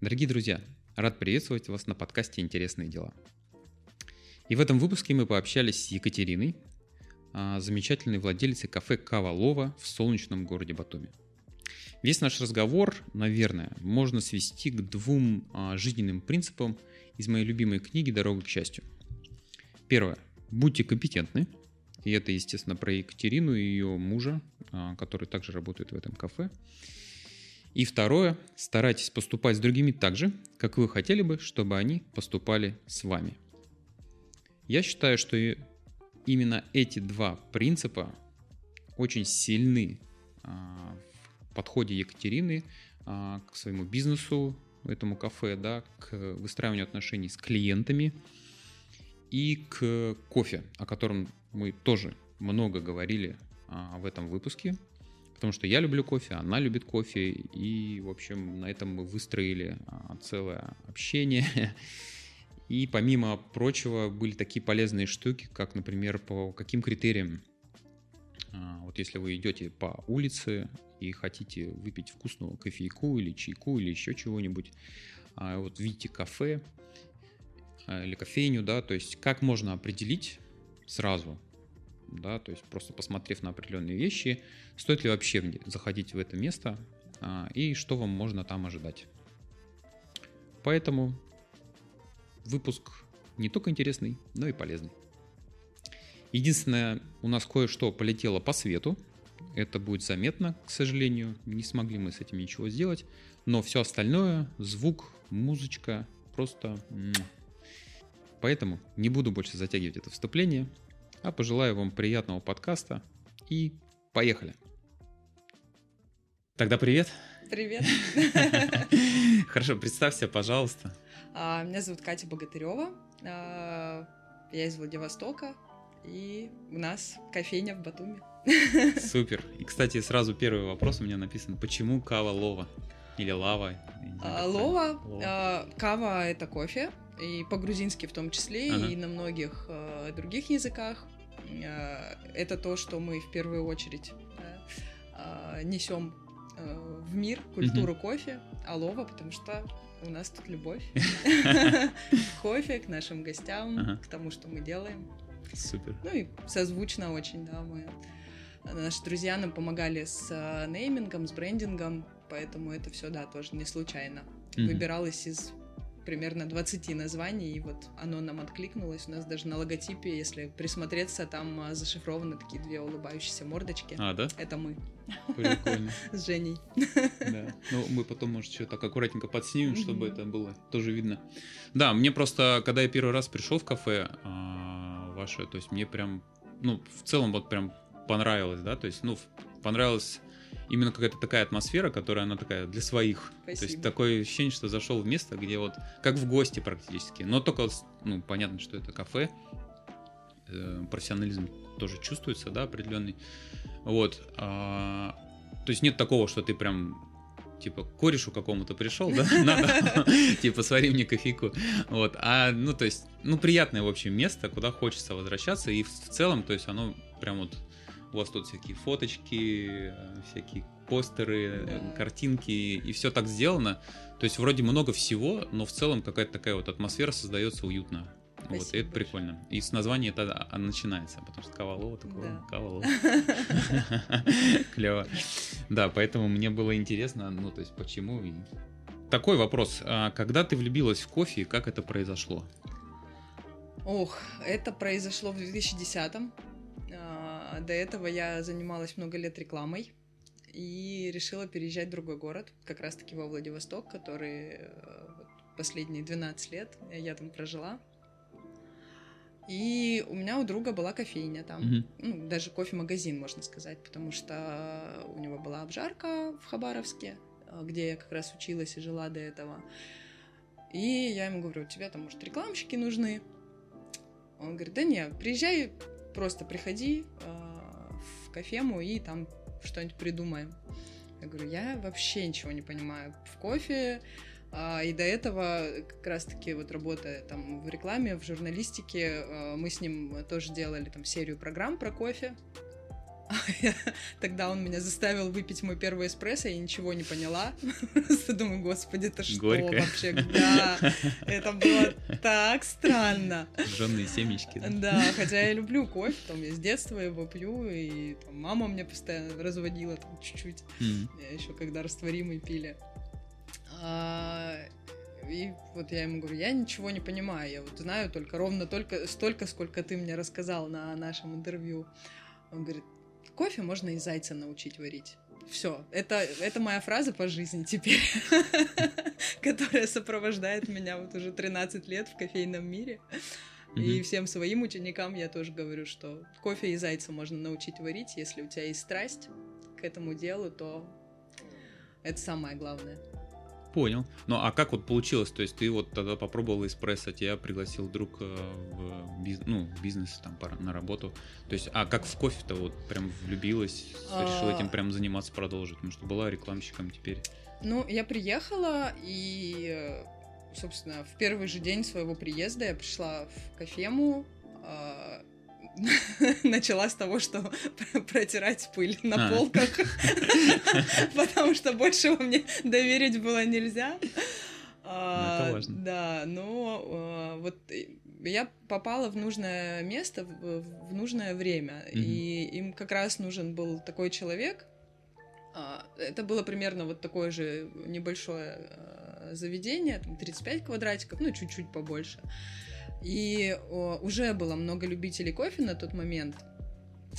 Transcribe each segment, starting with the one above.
Дорогие друзья, рад приветствовать вас на подкасте «Интересные дела». И в этом выпуске мы пообщались с Екатериной, а, замечательной владелицей кафе «Кава Лова» в солнечном городе Батуми. Весь наш разговор, наверное, можно свести к двум а, жизненным принципам из моей любимой книги «Дорога к счастью». Первое. Будьте компетентны. И это, естественно, про Екатерину и ее мужа, а, который также работает в этом кафе. И второе, старайтесь поступать с другими так же, как вы хотели бы, чтобы они поступали с вами. Я считаю, что именно эти два принципа очень сильны а, в подходе Екатерины а, к своему бизнесу, этому кафе, да, к выстраиванию отношений с клиентами и к кофе, о котором мы тоже много говорили а, в этом выпуске. Потому что я люблю кофе, она любит кофе, и, в общем, на этом мы выстроили а, целое общение. И помимо прочего были такие полезные штуки, как, например, по каким критериям. А, вот если вы идете по улице и хотите выпить вкусного кофейку или чайку или еще чего-нибудь, а, вот видите кафе или кофейню, да, то есть как можно определить сразу, да, то есть просто посмотрев на определенные вещи, стоит ли вообще заходить в это место а, и что вам можно там ожидать. Поэтому выпуск не только интересный, но и полезный. Единственное, у нас кое-что полетело по свету. Это будет заметно, к сожалению. Не смогли мы с этим ничего сделать. Но все остальное, звук, музычка, просто... Поэтому не буду больше затягивать это вступление а пожелаю вам приятного подкаста и поехали. Тогда привет. Привет. Хорошо, представься, пожалуйста. А, меня зовут Катя Богатырева. А, я из Владивостока. И у нас кофейня в Батуми. Супер. И, кстати, сразу первый вопрос у меня написан. Почему кава лова? Или лава? А, лова. лова. Кава — это кофе и по-грузински в том числе, ага. и на многих э, других языках. Э, это то, что мы в первую очередь э, несем э, в мир культуру угу. кофе, алова, потому что у нас тут любовь к кофе, к нашим гостям, к тому, что мы делаем. Супер. Ну и созвучно очень, да, мы наши друзья нам помогали с неймингом, с брендингом, поэтому это все, да, тоже не случайно. Mm-hmm. Выбиралось из примерно 20 названий, и вот оно нам откликнулось. У нас даже на логотипе, если присмотреться, там а, зашифрованы такие две улыбающиеся мордочки. А, да? Это мы. Прикольно. С Женей. Да. Ну, мы потом, может, еще так аккуратненько подснимем, чтобы это было тоже видно. Да, мне просто, когда я первый раз пришел в кафе а, ваше, то есть мне прям, ну, в целом вот прям понравилось, да, то есть, ну, понравилось именно какая-то такая атмосфера, которая она такая для своих. Спасибо. То есть такое ощущение, что зашел в место, где вот как в гости практически. Но только, ну, понятно, что это кафе. Э, профессионализм тоже чувствуется, да, определенный. Вот. А, то есть нет такого, что ты прям типа корешу какому-то пришел, да, надо, типа свари мне кофейку, вот, а, ну, то есть, ну, приятное, в общем, место, куда хочется возвращаться, и в целом, то есть, оно прям вот у вас тут всякие фоточки, всякие постеры, да. картинки, и все так сделано. То есть вроде много всего, но в целом какая-то такая вот атмосфера создается уютно. Спасибо вот, и это прикольно. И с названия это а, начинается, потому что Кавалова такого, да. Кавалова. Клево. Да, поэтому мне было интересно, ну, то есть, почему. Такой вопрос. А когда ты влюбилась в кофе, как это произошло? Ох, это произошло в 2010-м. А, до этого я занималась много лет рекламой и решила переезжать в другой город, как раз-таки во Владивосток, который э, последние 12 лет я там прожила. И у меня у друга была кофейня там, mm-hmm. ну, даже кофемагазин, можно сказать, потому что у него была обжарка в Хабаровске, э, где я как раз училась и жила до этого. И я ему говорю, у тебя там, может, рекламщики нужны? Он говорит, да нет, приезжай просто приходи э, в кофему и там что-нибудь придумаем. Я говорю, я вообще ничего не понимаю в кофе, а, и до этого как раз-таки вот работая там в рекламе, в журналистике, а, мы с ним тоже делали там серию программ про кофе. Тогда он меня заставил выпить мой первый эспрессо, я ничего не поняла. Просто думаю, господи, это что Горькое. вообще? Да, это было так странно. Жженые семечки. Да? да, хотя я люблю кофе, там я с детства его пью, и там, мама мне постоянно разводила там чуть-чуть. Mm-hmm. Еще когда растворимый пили. А, и вот я ему говорю, я ничего не понимаю, я вот знаю только ровно только столько, сколько ты мне рассказал на нашем интервью. Он говорит, кофе можно и зайца научить варить. Все, это, это моя фраза по жизни теперь, которая сопровождает меня вот уже 13 лет в кофейном мире. И всем своим ученикам я тоже говорю, что кофе и зайца можно научить варить, если у тебя есть страсть к этому делу, то это самое главное. Понял. Ну а как вот получилось? То есть ты вот тогда попробовал эспрессо, тебя пригласил друг э, в, биз... ну, в бизнес там на работу. То есть, а как в кофе-то вот прям влюбилась, решила этим а. прям заниматься, продолжить? Потому что была рекламщиком теперь. Ну, я приехала и, собственно, в первый же день своего приезда я пришла в кофему, а, начала с того, что протирать пыль на а. полках, потому что большего мне доверить было нельзя. А, это важно. Да, но а, вот я попала в нужное место в, нужное время, и им как раз нужен был такой человек. Это было примерно вот такое же небольшое заведение, там 35 квадратиков, ну чуть-чуть побольше. И о, уже было много любителей кофе на тот момент.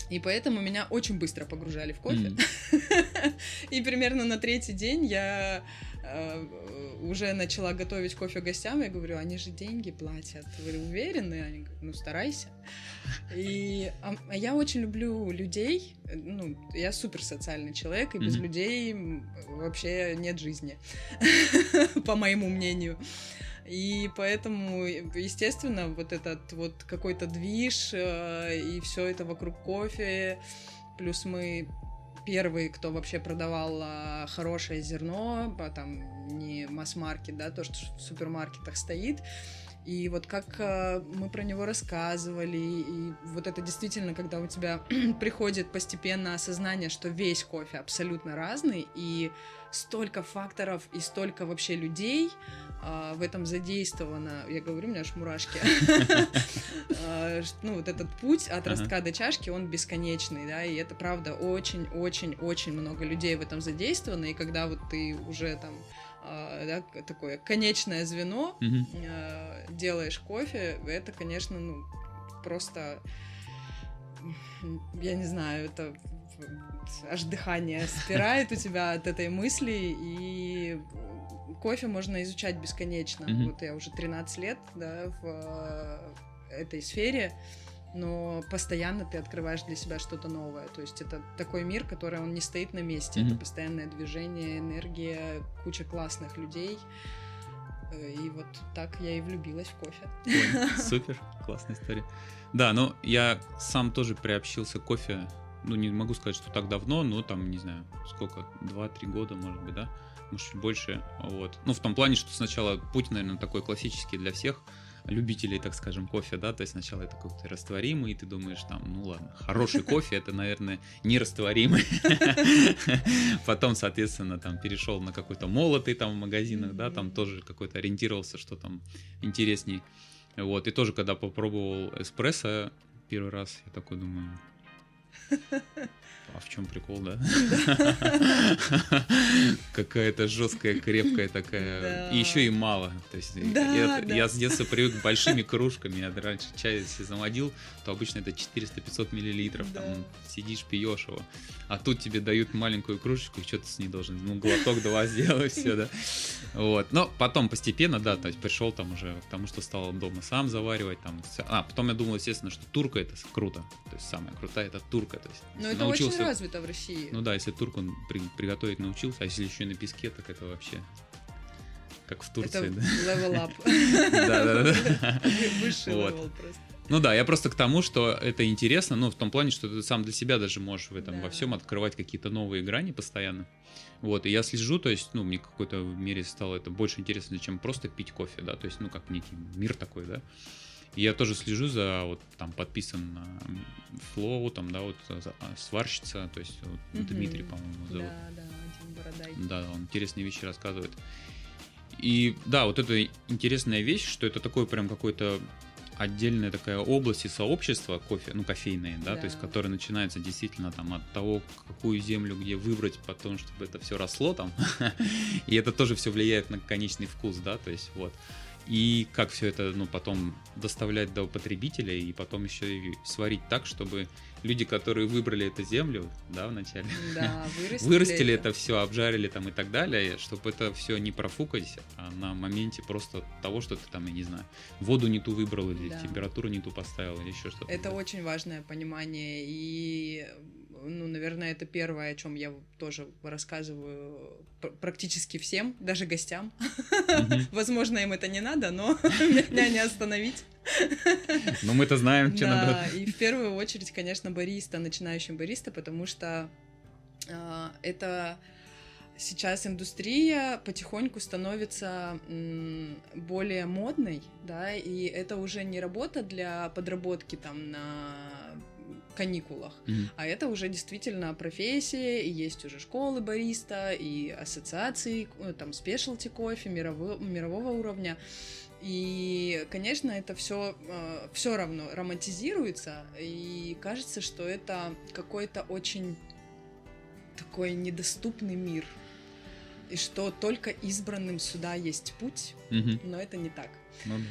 И поэтому меня очень быстро погружали в кофе. Mm. И примерно на третий день я э, уже начала готовить кофе гостям. Я говорю, они же деньги платят. Вы уверены? Они говорят, ну старайся. И а, а я очень люблю людей. Ну, я супер социальный человек, и mm-hmm. без людей вообще нет жизни, по моему мнению. И поэтому, естественно, вот этот вот какой-то движ э, и все это вокруг кофе, плюс мы первые, кто вообще продавал а, хорошее зерно, а, там не масс-маркет, да, то, что в супермаркетах стоит. И вот как э, мы про него рассказывали, и вот это действительно, когда у тебя приходит постепенно осознание, что весь кофе абсолютно разный, и столько факторов, и столько вообще людей, а, в этом задействовано, я говорю, у меня аж мурашки, а, ну, вот этот путь от ростка до чашки, он бесконечный, да, и это правда очень-очень-очень много людей в этом задействовано, и когда вот ты уже там а, да, такое конечное звено, делаешь кофе, это, конечно, ну, просто, я не знаю, это аж дыхание спирает у тебя от этой мысли, и кофе можно изучать бесконечно. Mm-hmm. Вот я уже 13 лет, да, в э, этой сфере, но постоянно ты открываешь для себя что-то новое. То есть это такой мир, который он не стоит на месте. Mm-hmm. Это постоянное движение, энергия, куча классных людей. Э, и вот так я и влюбилась в кофе. Ой, супер, классная история. Да, ну я сам тоже приобщился к кофе. Ну, не могу сказать, что так давно, но там, не знаю, сколько, 2-3 года, может быть, да может, чуть больше. Вот. Ну, в том плане, что сначала путь, наверное, такой классический для всех любителей, так скажем, кофе, да, то есть сначала это какой-то растворимый, и ты думаешь, там, ну ладно, хороший кофе, это, наверное, нерастворимый. Потом, соответственно, там перешел на какой-то молотый там в магазинах, да, там тоже какой-то ориентировался, что там интересней. Вот, и тоже, когда попробовал эспрессо первый раз, я такой думаю, а в чем прикол, да? Какая-то жесткая, крепкая такая. И еще и мало. То есть я с детства привык к большими кружками. Я раньше чай, если замодил, то обычно это 400-500 миллилитров. Там сидишь, пьешь его. А тут тебе дают маленькую кружечку, и что ты с ней должен? Ну, глоток два сделать, все, да. Вот. Но потом постепенно, да, то есть пришел там уже к тому, что стал дома сам заваривать. Там. А, потом я думал, естественно, что турка это круто. То есть самая крутая это турка. То есть, Но это очень развито в России. Ну да, если турку он при, приготовить научился, а если еще и на песке, так это вообще как в Турции. Это да? level up. Да, да, да. Высший level просто. Ну да, я просто к тому, что это интересно, ну, в том плане, что ты сам для себя даже можешь в этом да. во всем открывать какие-то новые грани постоянно. Вот, и я слежу, то есть, ну, мне в какой-то мере стало это больше интересно, чем просто пить кофе, да, то есть, ну, как некий мир такой, да. И я тоже слежу за, вот там подписан на Flow, там, да, вот а, сварщица, то есть вот, mm-hmm. Дмитрий, по-моему, зовут. Да, да, Дим Бородай. Да, он интересные вещи рассказывает. И да, вот это интересная вещь, что это такой прям какой-то отдельная такая область и сообщество кофе, ну, кофейные, да, да, то есть, которое начинается действительно там от того, какую землю где выбрать, потом, чтобы это все росло там, и это тоже все влияет на конечный вкус, да, то есть, вот и как все это ну, потом доставлять до потребителя и потом еще и сварить так, чтобы люди, которые выбрали эту землю, да, вначале, да, вырастили, вырастили это. это все, обжарили там и так далее, чтобы это все не профукать, а на моменте просто того, что ты там, я не знаю, воду не ту выбрал или да. температуру не ту поставил или еще что-то. Это очень важное понимание и ну, наверное, это первое, о чем я тоже рассказываю практически всем, даже гостям. Возможно, им это не надо, но меня не остановить. Но мы-то знаем, что надо. Да, и в первую очередь, конечно, бариста, начинающим бариста, потому что э, это сейчас индустрия потихоньку становится более модной, да, и это уже не работа для подработки там на каникулах. Mm-hmm. А это уже действительно профессия, и есть уже школы бариста, и ассоциации, э, там, спешлти кофе мирового, мирового уровня. И, конечно, это все э, все равно романтизируется, и кажется, что это какой-то очень такой недоступный мир, и что только избранным сюда есть путь, mm-hmm. но это не так. Ну, да.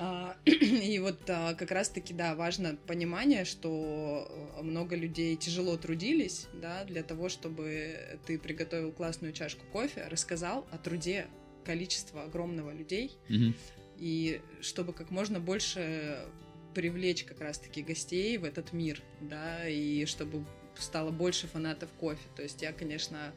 А, и вот а, как раз-таки, да, важно понимание, что э, много людей тяжело трудились, да, для того, чтобы ты приготовил классную чашку кофе, рассказал о труде количества огромного людей, mm-hmm. и чтобы как можно больше привлечь как раз-таки гостей в этот мир, да, и чтобы стало больше фанатов кофе. То есть я, конечно,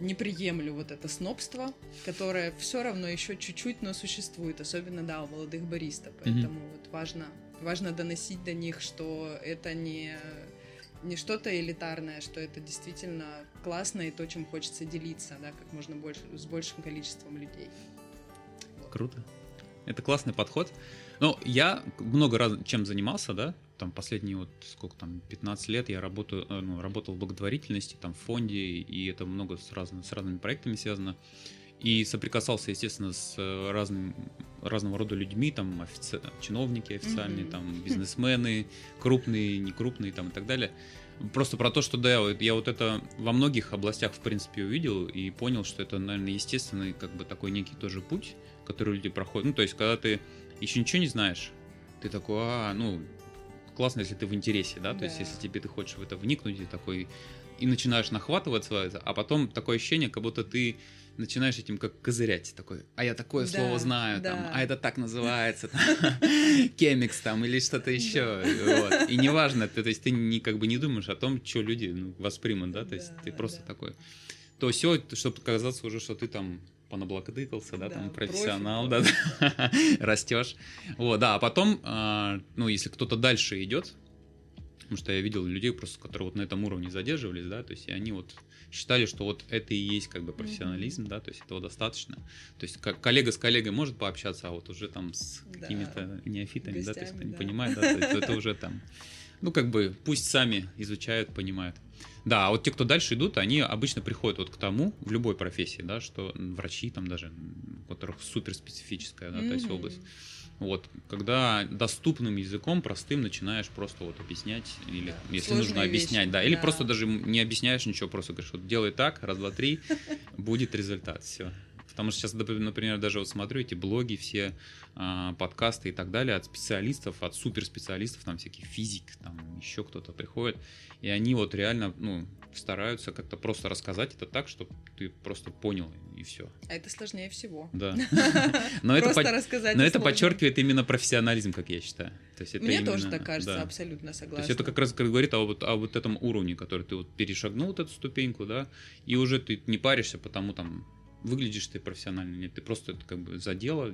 не приемлю вот это снобство, которое все равно еще чуть-чуть, но существует, особенно, да, у молодых баристов. Поэтому mm-hmm. вот важно, важно доносить до них, что это не не что-то элитарное, что это действительно классно и то, чем хочется делиться, да, как можно больше, с большим количеством людей. Круто. Это классный подход. Ну, я много раз чем занимался, да, там последние вот сколько там 15 лет я работаю э, ну, работал в благотворительности там в фонде и это много с, разными с разными проектами связано. И соприкасался естественно с э, разным разного рода людьми там офици... чиновники официальные mm-hmm. там бизнесмены крупные некрупные там и так далее. Просто про то что да я, я вот это во многих областях в принципе увидел и понял что это наверное естественный как бы такой некий тоже путь который люди проходят. Ну то есть когда ты еще ничего не знаешь ты такой а ну классно, если ты в интересе, да, то да. есть если тебе ты хочешь в это вникнуть и такой и начинаешь нахватываться, а потом такое ощущение, как будто ты начинаешь этим как козырять такой, а я такое да, слово знаю, да. там, а это так называется, кемикс там или что-то еще, вот. и неважно, ты, то есть ты не как бы не думаешь о том, что люди ну, воспримут, да, то есть ты просто такой, то все, чтобы казаться уже, что ты там понаблокдыкался, да, да, там профессионал, профи, да, растешь. Вот, да, а потом, а, ну, если кто-то дальше идет, потому что я видел людей просто, которые вот на этом уровне задерживались, да, то есть и они вот считали, что вот это и есть как бы профессионализм, mm-hmm. да, то есть этого достаточно. То есть как коллега с коллегой может пообщаться, а вот уже там с какими-то да. неофитами, Гостями, да, то есть кто да. не понимает, да, то есть это уже там, ну как бы пусть сами изучают, понимают. Да, а вот те, кто дальше идут, они обычно приходят вот к тому, в любой профессии, да, что врачи там даже, у которых супер специфическая, да, mm-hmm. то есть область. Вот, когда доступным языком, простым, начинаешь просто вот объяснять, или да. если Сложные нужно объяснять, вещи. да, или да. просто даже не объясняешь ничего, просто говоришь, вот делай так, раз, два, три, будет результат, все. Потому что сейчас, например, даже вот смотрю эти блоги, все э, подкасты и так далее от специалистов, от суперспециалистов, там всяких физик, там еще кто-то приходит, и они вот реально, ну, стараются как-то просто рассказать это так, чтобы ты просто понял и все. А это сложнее всего. Да. Но это рассказать. Но это подчеркивает именно профессионализм, как я считаю. То есть это Мне именно, тоже так кажется, да. абсолютно согласна. То есть это как раз как говорит о вот, о вот этом уровне, который ты вот перешагнул вот эту ступеньку, да, и уже ты не паришься, потому там выглядишь ты профессионально, нет, ты просто это как бы за дело,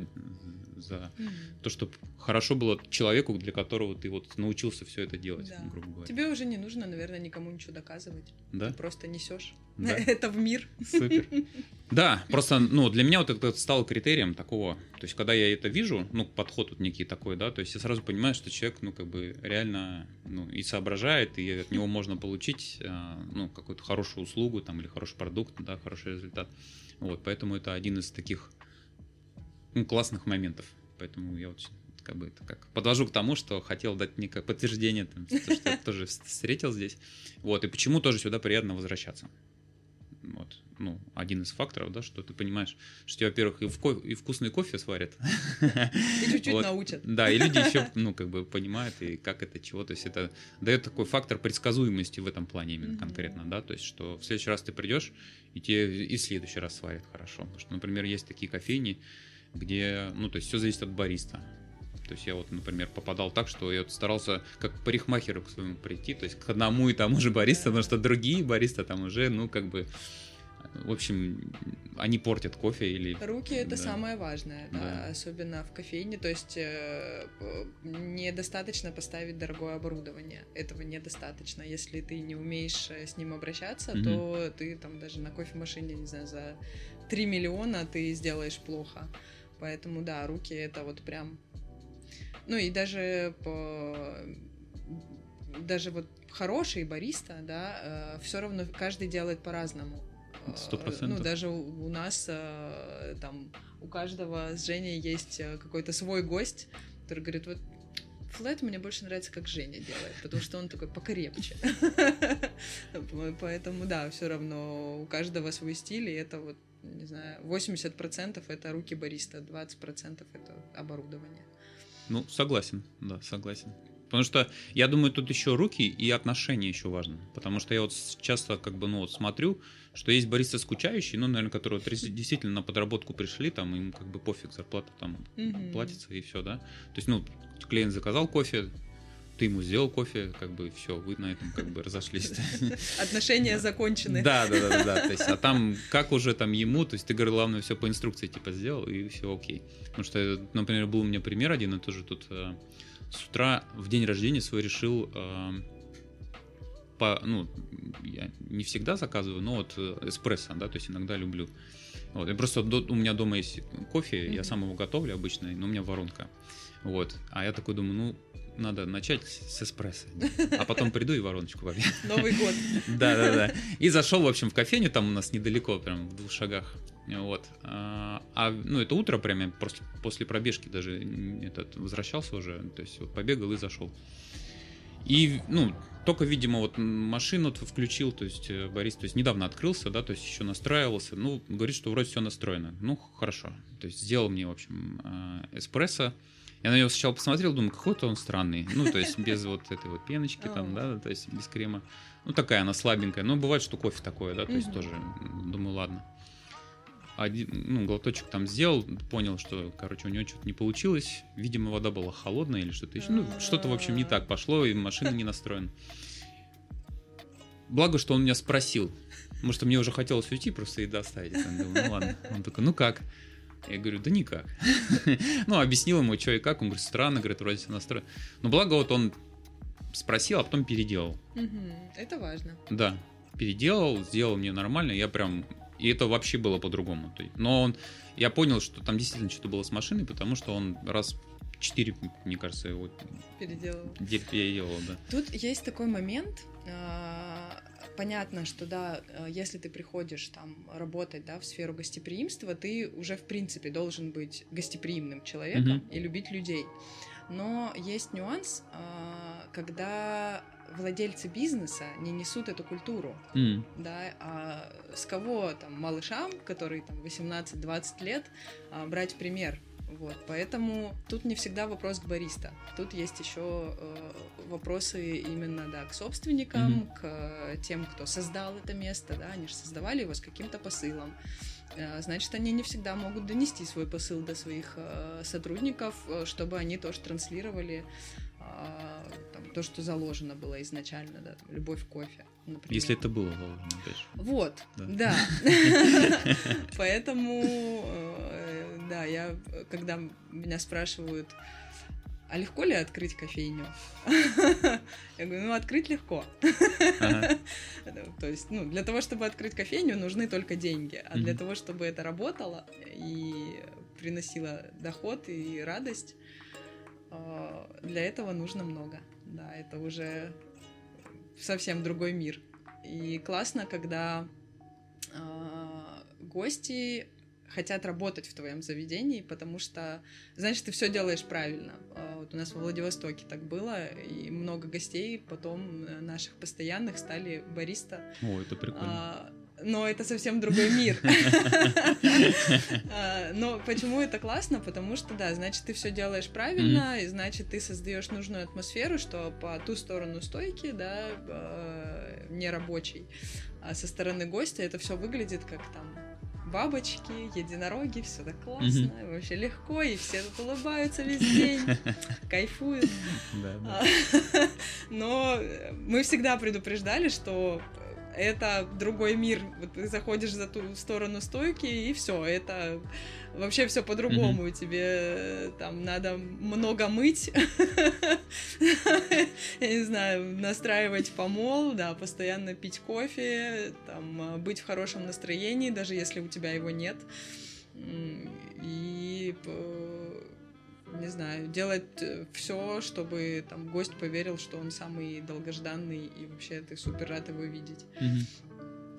за mm-hmm. то, чтобы хорошо было человеку, для которого ты вот научился все это делать, да. грубо говоря. Тебе уже не нужно, наверное, никому ничего доказывать. Да? Ты просто несешь да. это в мир. Супер. Да, просто, ну, для меня вот это стало критерием такого, то есть, когда я это вижу, ну, подход вот некий такой, да, то есть я сразу понимаю, что человек, ну, как бы реально, ну, и соображает, и от него можно получить, э, ну, какую-то хорошую услугу, там, или хороший продукт, да, хороший результат. Вот, поэтому это один из таких, ну, классных моментов. Поэтому я вот как бы это как подвожу к тому, что хотел дать некое подтверждение, там, то, что я тоже встретил здесь. Вот, и почему тоже сюда приятно возвращаться. Вот, ну, один из факторов, да, что ты понимаешь, что тебе, во-первых, и, в ко- и вкусный кофе сварят. И чуть-чуть вот. научат. Да, и люди еще, ну, как бы понимают, и как это, чего. То есть это дает такой фактор предсказуемости в этом плане именно конкретно, да, то есть что в следующий раз ты придешь, и тебе и в следующий раз сварят хорошо. Потому что, например, есть такие кофейни, где, ну, то есть все зависит от бариста. То есть я вот, например, попадал так, что я вот старался как парикмахеру к своему прийти, то есть к одному и тому же бариста, потому что другие бариста там уже, ну, как бы, в общем, они портят кофе или... Руки это да. самое важное, да, да, особенно в кофейне, то есть э, недостаточно поставить дорогое оборудование, этого недостаточно, если ты не умеешь э, с ним обращаться, mm-hmm. то ты там даже на кофемашине, не знаю, за 3 миллиона ты сделаешь плохо, поэтому да, руки это вот прям ну и даже по даже вот хороший бариста, да, э, все равно каждый делает по-разному. Сто процентов. Ну, даже у, нас э, там у каждого с Женей есть э, какой-то свой гость, который говорит, вот флэт мне больше нравится, как Женя делает, потому что он такой покрепче. Поэтому, да, все равно у каждого свой стиль, и это вот, не знаю, 80% это руки бариста, 20% это оборудование. Ну, согласен, да, согласен. Потому что я думаю, тут еще руки и отношения еще важны. Потому что я вот часто как бы, ну вот смотрю, что есть баристы скучающие, ну, наверное, которые вот действительно на подработку пришли, там им как бы пофиг, зарплата там mm-hmm. платится и все, да. То есть, ну, клиент заказал кофе, ты ему сделал кофе, как бы все, вы на этом как бы разошлись. Отношения закончены. Да, да, да, да. То есть, а там как уже там ему, то есть ты, главное, все по инструкции типа сделал, и все окей. Потому что, например, был у меня пример один, и тоже тут э, с утра в день рождения свой решил э, по, ну, я не всегда заказываю, но вот э, эспрессо, да, то есть иногда люблю. Вот, и просто до, у меня дома есть кофе, mm-hmm. я сам его готовлю обычно, но у меня воронка. Вот. А я такой думаю, ну, надо начать с эспрессо, а потом приду и вороночку попью. Новый год. Да, да, да. И зашел, в общем, в кофейню, там у нас недалеко, прям в двух шагах. Вот. А, а ну, это утро прямо после, после пробежки даже этот, возвращался уже, то есть вот побегал и зашел. И, ну, только, видимо, вот машину включил, то есть э, Борис, то есть недавно открылся, да, то есть еще настраивался, ну, говорит, что вроде все настроено. Ну, хорошо. То есть сделал мне, в общем, э, эспрессо, я на него сначала посмотрел, думаю, какой-то он странный. Ну, то есть без вот этой вот пеночки там, да, то есть без крема. Ну, такая она слабенькая. Но бывает, что кофе такое, да, то есть тоже, думаю, ладно. Один, ну, глоточек там сделал, понял, что, короче, у него что-то не получилось. Видимо, вода была холодная или что-то еще. Ну, что-то, в общем, не так пошло, и машина не настроена. Благо, что он меня спросил. Может, мне уже хотелось уйти, просто и доставить. Думаю, ну ладно. Он такой, ну как? Я говорю, да никак. ну, объяснил ему, что и как. Он говорит, странно, говорит, вроде все настроено. Но благо вот он спросил, а потом переделал. Это важно. Да, переделал, сделал мне нормально. Я прям... И это вообще было по-другому. Но он... Я понял, что там действительно что-то было с машиной, потому что он раз четыре, мне кажется, его переделал. Переделал, да. Тут есть такой момент, а, понятно, что да, э, если ты приходишь там работать, да, в сферу гостеприимства, ты уже в принципе должен быть гостеприимным человеком mm-hmm. и любить людей. Но есть нюанс, а, когда владельцы бизнеса не несут эту культуру, mm. да, а с кого там малышам, которые там 18-20 лет, а, брать пример, вот, поэтому тут не всегда вопрос к бариста. Тут есть еще э, вопросы именно да, к собственникам, mm-hmm. к тем, кто создал это место, да, они же создавали его с каким-то посылом. Э, значит, они не всегда могут донести свой посыл до своих э, сотрудников, э, чтобы они тоже транслировали э, там, то, что заложено было изначально, да, там, любовь к кофе. Например. Если это было вложено, опять же. Вот, да. Поэтому, э, да, я, когда меня спрашивают, а легко ли открыть кофейню? Я говорю, ну, открыть легко. То есть, ну, для того, чтобы открыть кофейню, нужны только деньги. А для того, чтобы это работало и приносило доход и радость, э, для этого нужно много. Да, это уже совсем другой мир. И классно, когда э, гости хотят работать в твоем заведении, потому что, значит, ты все делаешь правильно. А, вот у нас во Владивостоке так было, и много гостей потом э, наших постоянных стали бариста. О, это прикольно. Но это совсем другой мир. А, но почему это классно? Потому что, да, значит, ты все делаешь правильно, и значит, ты создаешь нужную атмосферу, что по ту сторону стойки, да, не рабочий, а со стороны гостя это все выглядит как там бабочки, единороги, все так классно, mm-hmm. вообще легко, и все тут улыбаются весь день, кайфуют. А, но мы всегда предупреждали, что это другой мир. Вот ты заходишь за ту сторону стойки, и все, это вообще все по-другому. Mm-hmm. Тебе э, там надо много мыть, я не знаю, настраивать помол, да, постоянно пить кофе, там, э, быть в хорошем настроении, даже если у тебя его нет. И не знаю, делать э, все, чтобы там гость поверил, что он самый долгожданный, и вообще ты супер рад его видеть. Mm-hmm.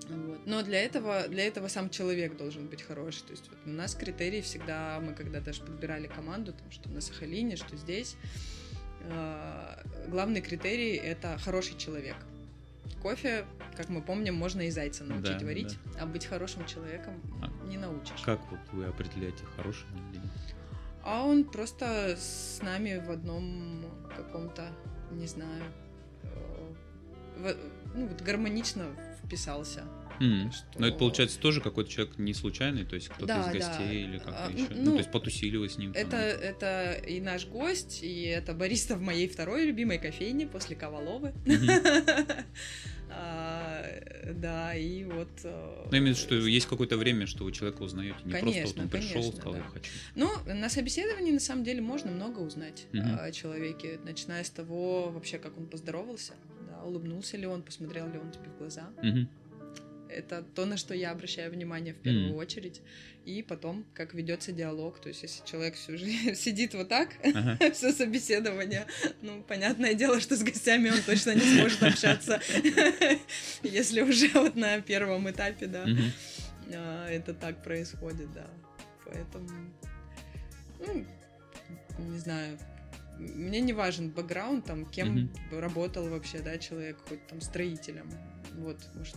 Вот. Но для этого, для этого сам человек должен быть хороший. То есть вот у нас критерии всегда, мы когда даже подбирали команду, там, что на Сахалине, что здесь, э, главный критерий — это хороший человек. Кофе, как мы помним, можно и зайца научить да, варить, да. а быть хорошим человеком а не научишь. Как вот вы определяете хорошим или нет? А он просто с нами в одном каком-то, не знаю, э, в, ну вот гармонично вписался. Mm. Что... Но это получается тоже какой-то человек не случайный, то есть кто-то да, из гостей да. или как-то а, еще. Ну, ну, то есть потусили вы с ним. Это, это и наш гость, и это бариста в моей второй любимой кофейне после Коваловы. А, да, и вот... Э, ну, именно, что есть какое-то время, что вы человека узнаете, не конечно, просто вот он пришел, конечно, сказал, да. я хочу. Ну, на собеседовании, на самом деле, можно много узнать угу. о человеке, начиная с того, вообще, как он поздоровался, да, улыбнулся ли он, посмотрел ли он тебе в глаза. Угу. Это то, на что я обращаю внимание в первую mm. очередь. И потом, как ведется диалог. То есть, если человек всю жизнь сидит вот так, ага. все собеседование, ну, понятное дело, что с гостями он точно не сможет общаться, если уже вот на первом этапе, да, а, это так происходит, да. Поэтому, ну, не знаю, мне не важен бэкграунд, там, кем mm-hmm. работал вообще, да, человек, хоть там строителем. Вот, может,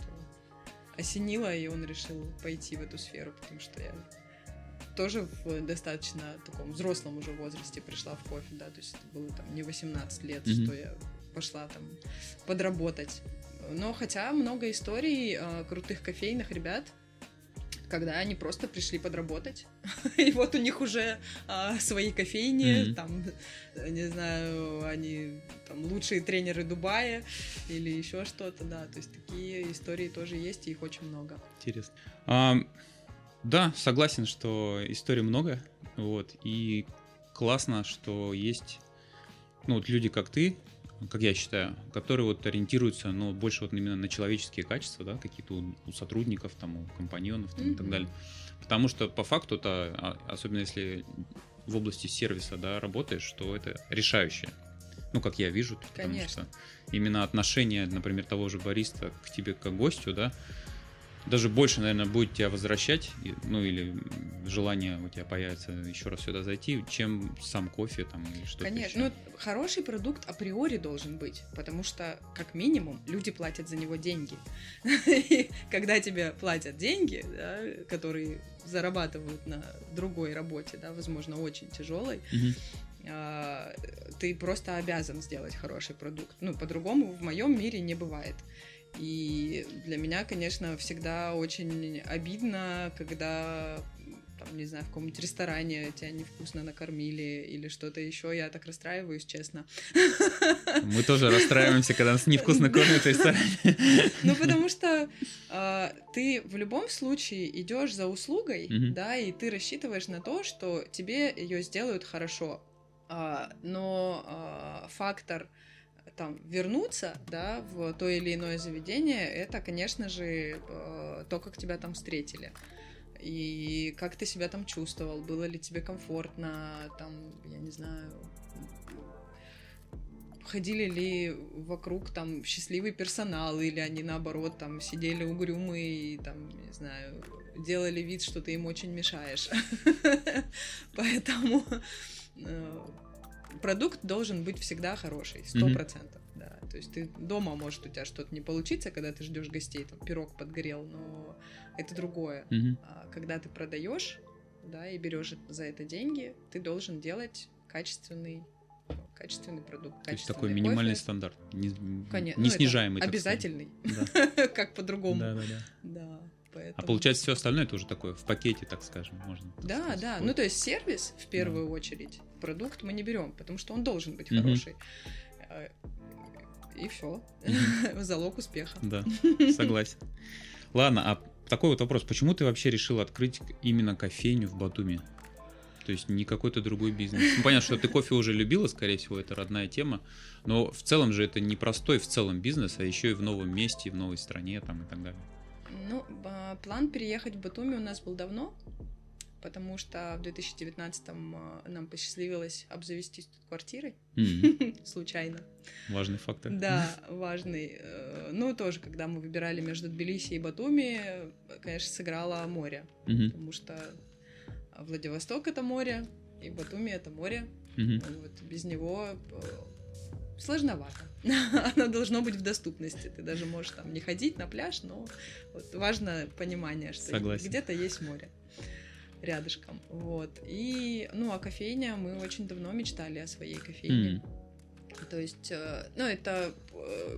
осенило, и он решил пойти в эту сферу, потому что я тоже в достаточно таком взрослом уже возрасте пришла в кофе, да, то есть это было там не 18 лет, mm-hmm. что я пошла там подработать. Но хотя много историй э, крутых кофейных ребят, когда они просто пришли подработать, и вот у них уже а, свои кофейни, mm-hmm. там, не знаю, они там лучшие тренеры Дубая или еще что-то, да, то есть такие истории тоже есть, и их очень много. Интересно. А, да, согласен, что историй много, вот, и классно, что есть, ну, вот люди, как ты, как я считаю, которые вот ориентируются, ну, больше вот именно на человеческие качества, да, какие-то у, у сотрудников, там, у компаньонов там, mm-hmm. и так далее. Потому что по факту это, а, особенно если в области сервиса, да, работаешь, что это решающее. Ну, как я вижу, потому Конечно. что именно отношение, например, того же бариста к тебе как гостю, да, даже больше, наверное, будет тебя возвращать, ну или желание у тебя появится еще раз сюда зайти, чем сам кофе там или что-то. Конечно, еще. ну хороший продукт априори должен быть, потому что как минимум люди платят за него деньги. И когда тебе платят деньги, да, которые зарабатывают на другой работе, да, возможно, очень тяжелой, а, ты просто обязан сделать хороший продукт. Ну, по-другому в моем мире не бывает. И для меня, конечно, всегда очень обидно, когда там, не знаю, в каком-нибудь ресторане тебя невкусно накормили или что-то еще, я так расстраиваюсь, честно. Мы тоже расстраиваемся, когда нас невкусно кормят в ресторане. Ну, потому что э, ты в любом случае идешь за услугой, да, и ты рассчитываешь на то, что тебе ее сделают хорошо. А, но а, фактор там вернуться, да, в то или иное заведение, это, конечно же, а, то, как тебя там встретили. И как ты себя там чувствовал, было ли тебе комфортно, там, я не знаю, ходили ли вокруг там счастливый персонал, или они наоборот там сидели угрюмые и там, не знаю, делали вид, что ты им очень мешаешь. Поэтому Э, продукт должен быть всегда хороший, сто процентов. Mm-hmm. Да. То есть ты дома может у тебя что-то не получиться, когда ты ждешь гостей, там пирог подгорел, но это другое. Mm-hmm. А когда ты продаешь, да, и берешь за это деньги, ты должен делать качественный качественный продукт. То есть такой минимальный кофе. стандарт, не, Конечно. не ну, снижаемый. Обязательный. как по-другому. Да, да, да. Поэтому... А получается все остальное тоже такое в пакете, так скажем, можно. Да, сказать. да. Ну то есть сервис в первую да. очередь, продукт мы не берем, потому что он должен быть угу. хороший. Э, и все. Залог успеха. Да, согласен. Ладно, а такой вот вопрос. Почему ты вообще решил открыть именно кофейню в Батуми? То есть не какой-то другой бизнес. Ну, понятно, что ты кофе уже любила, скорее всего, это родная тема. Но в целом же это не простой в целом бизнес, а еще и в новом месте, в новой стране там и так далее. Ну, план переехать в Батуми у нас был давно, потому что в 2019-м а, нам посчастливилось обзавестись тут квартирой mm-hmm. случайно. Важный фактор. Да, важный. Э, ну, тоже, когда мы выбирали между Тбилиси и Батуми, конечно, сыграло море, mm-hmm. потому что Владивосток — это море, и Батуми — это море. Mm-hmm. Вот, без него э, сложновато. Оно должно быть в доступности. Ты даже можешь там не ходить на пляж, но вот важно понимание, что Согласен. где-то есть море рядышком. Вот. И, ну, а кофейня, мы очень давно мечтали о своей кофейне. Mm. То есть, э, ну, это э,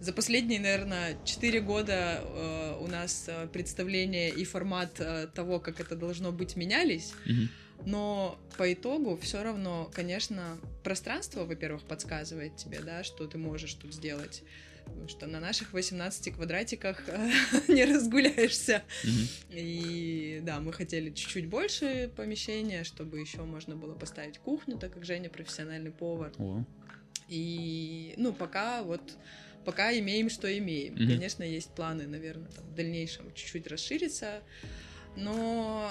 за последние, наверное, 4 года э, у нас представление и формат того, как это должно быть, менялись. Mm-hmm. Но по итогу все равно, конечно, пространство, во-первых, подсказывает тебе, да, что ты можешь тут сделать. Потому что на наших 18 квадратиках не разгуляешься. И да, мы хотели чуть-чуть больше помещения, чтобы еще можно было поставить кухню, так как Женя профессиональный повар. И, ну, пока вот пока имеем, что имеем. Mm-hmm. Конечно, есть планы, наверное, там, в дальнейшем чуть-чуть расшириться, но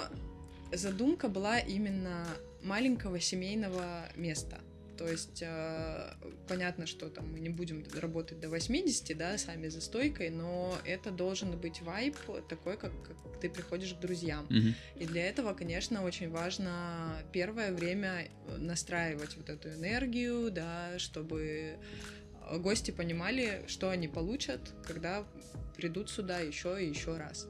задумка была именно маленького семейного места. То есть э, понятно, что там мы не будем работать до 80, да, сами за стойкой, но это должен быть вайп такой, как, как ты приходишь к друзьям. Mm-hmm. И для этого, конечно, очень важно первое время настраивать вот эту энергию, да, чтобы гости понимали, что они получат, когда придут сюда еще и еще раз.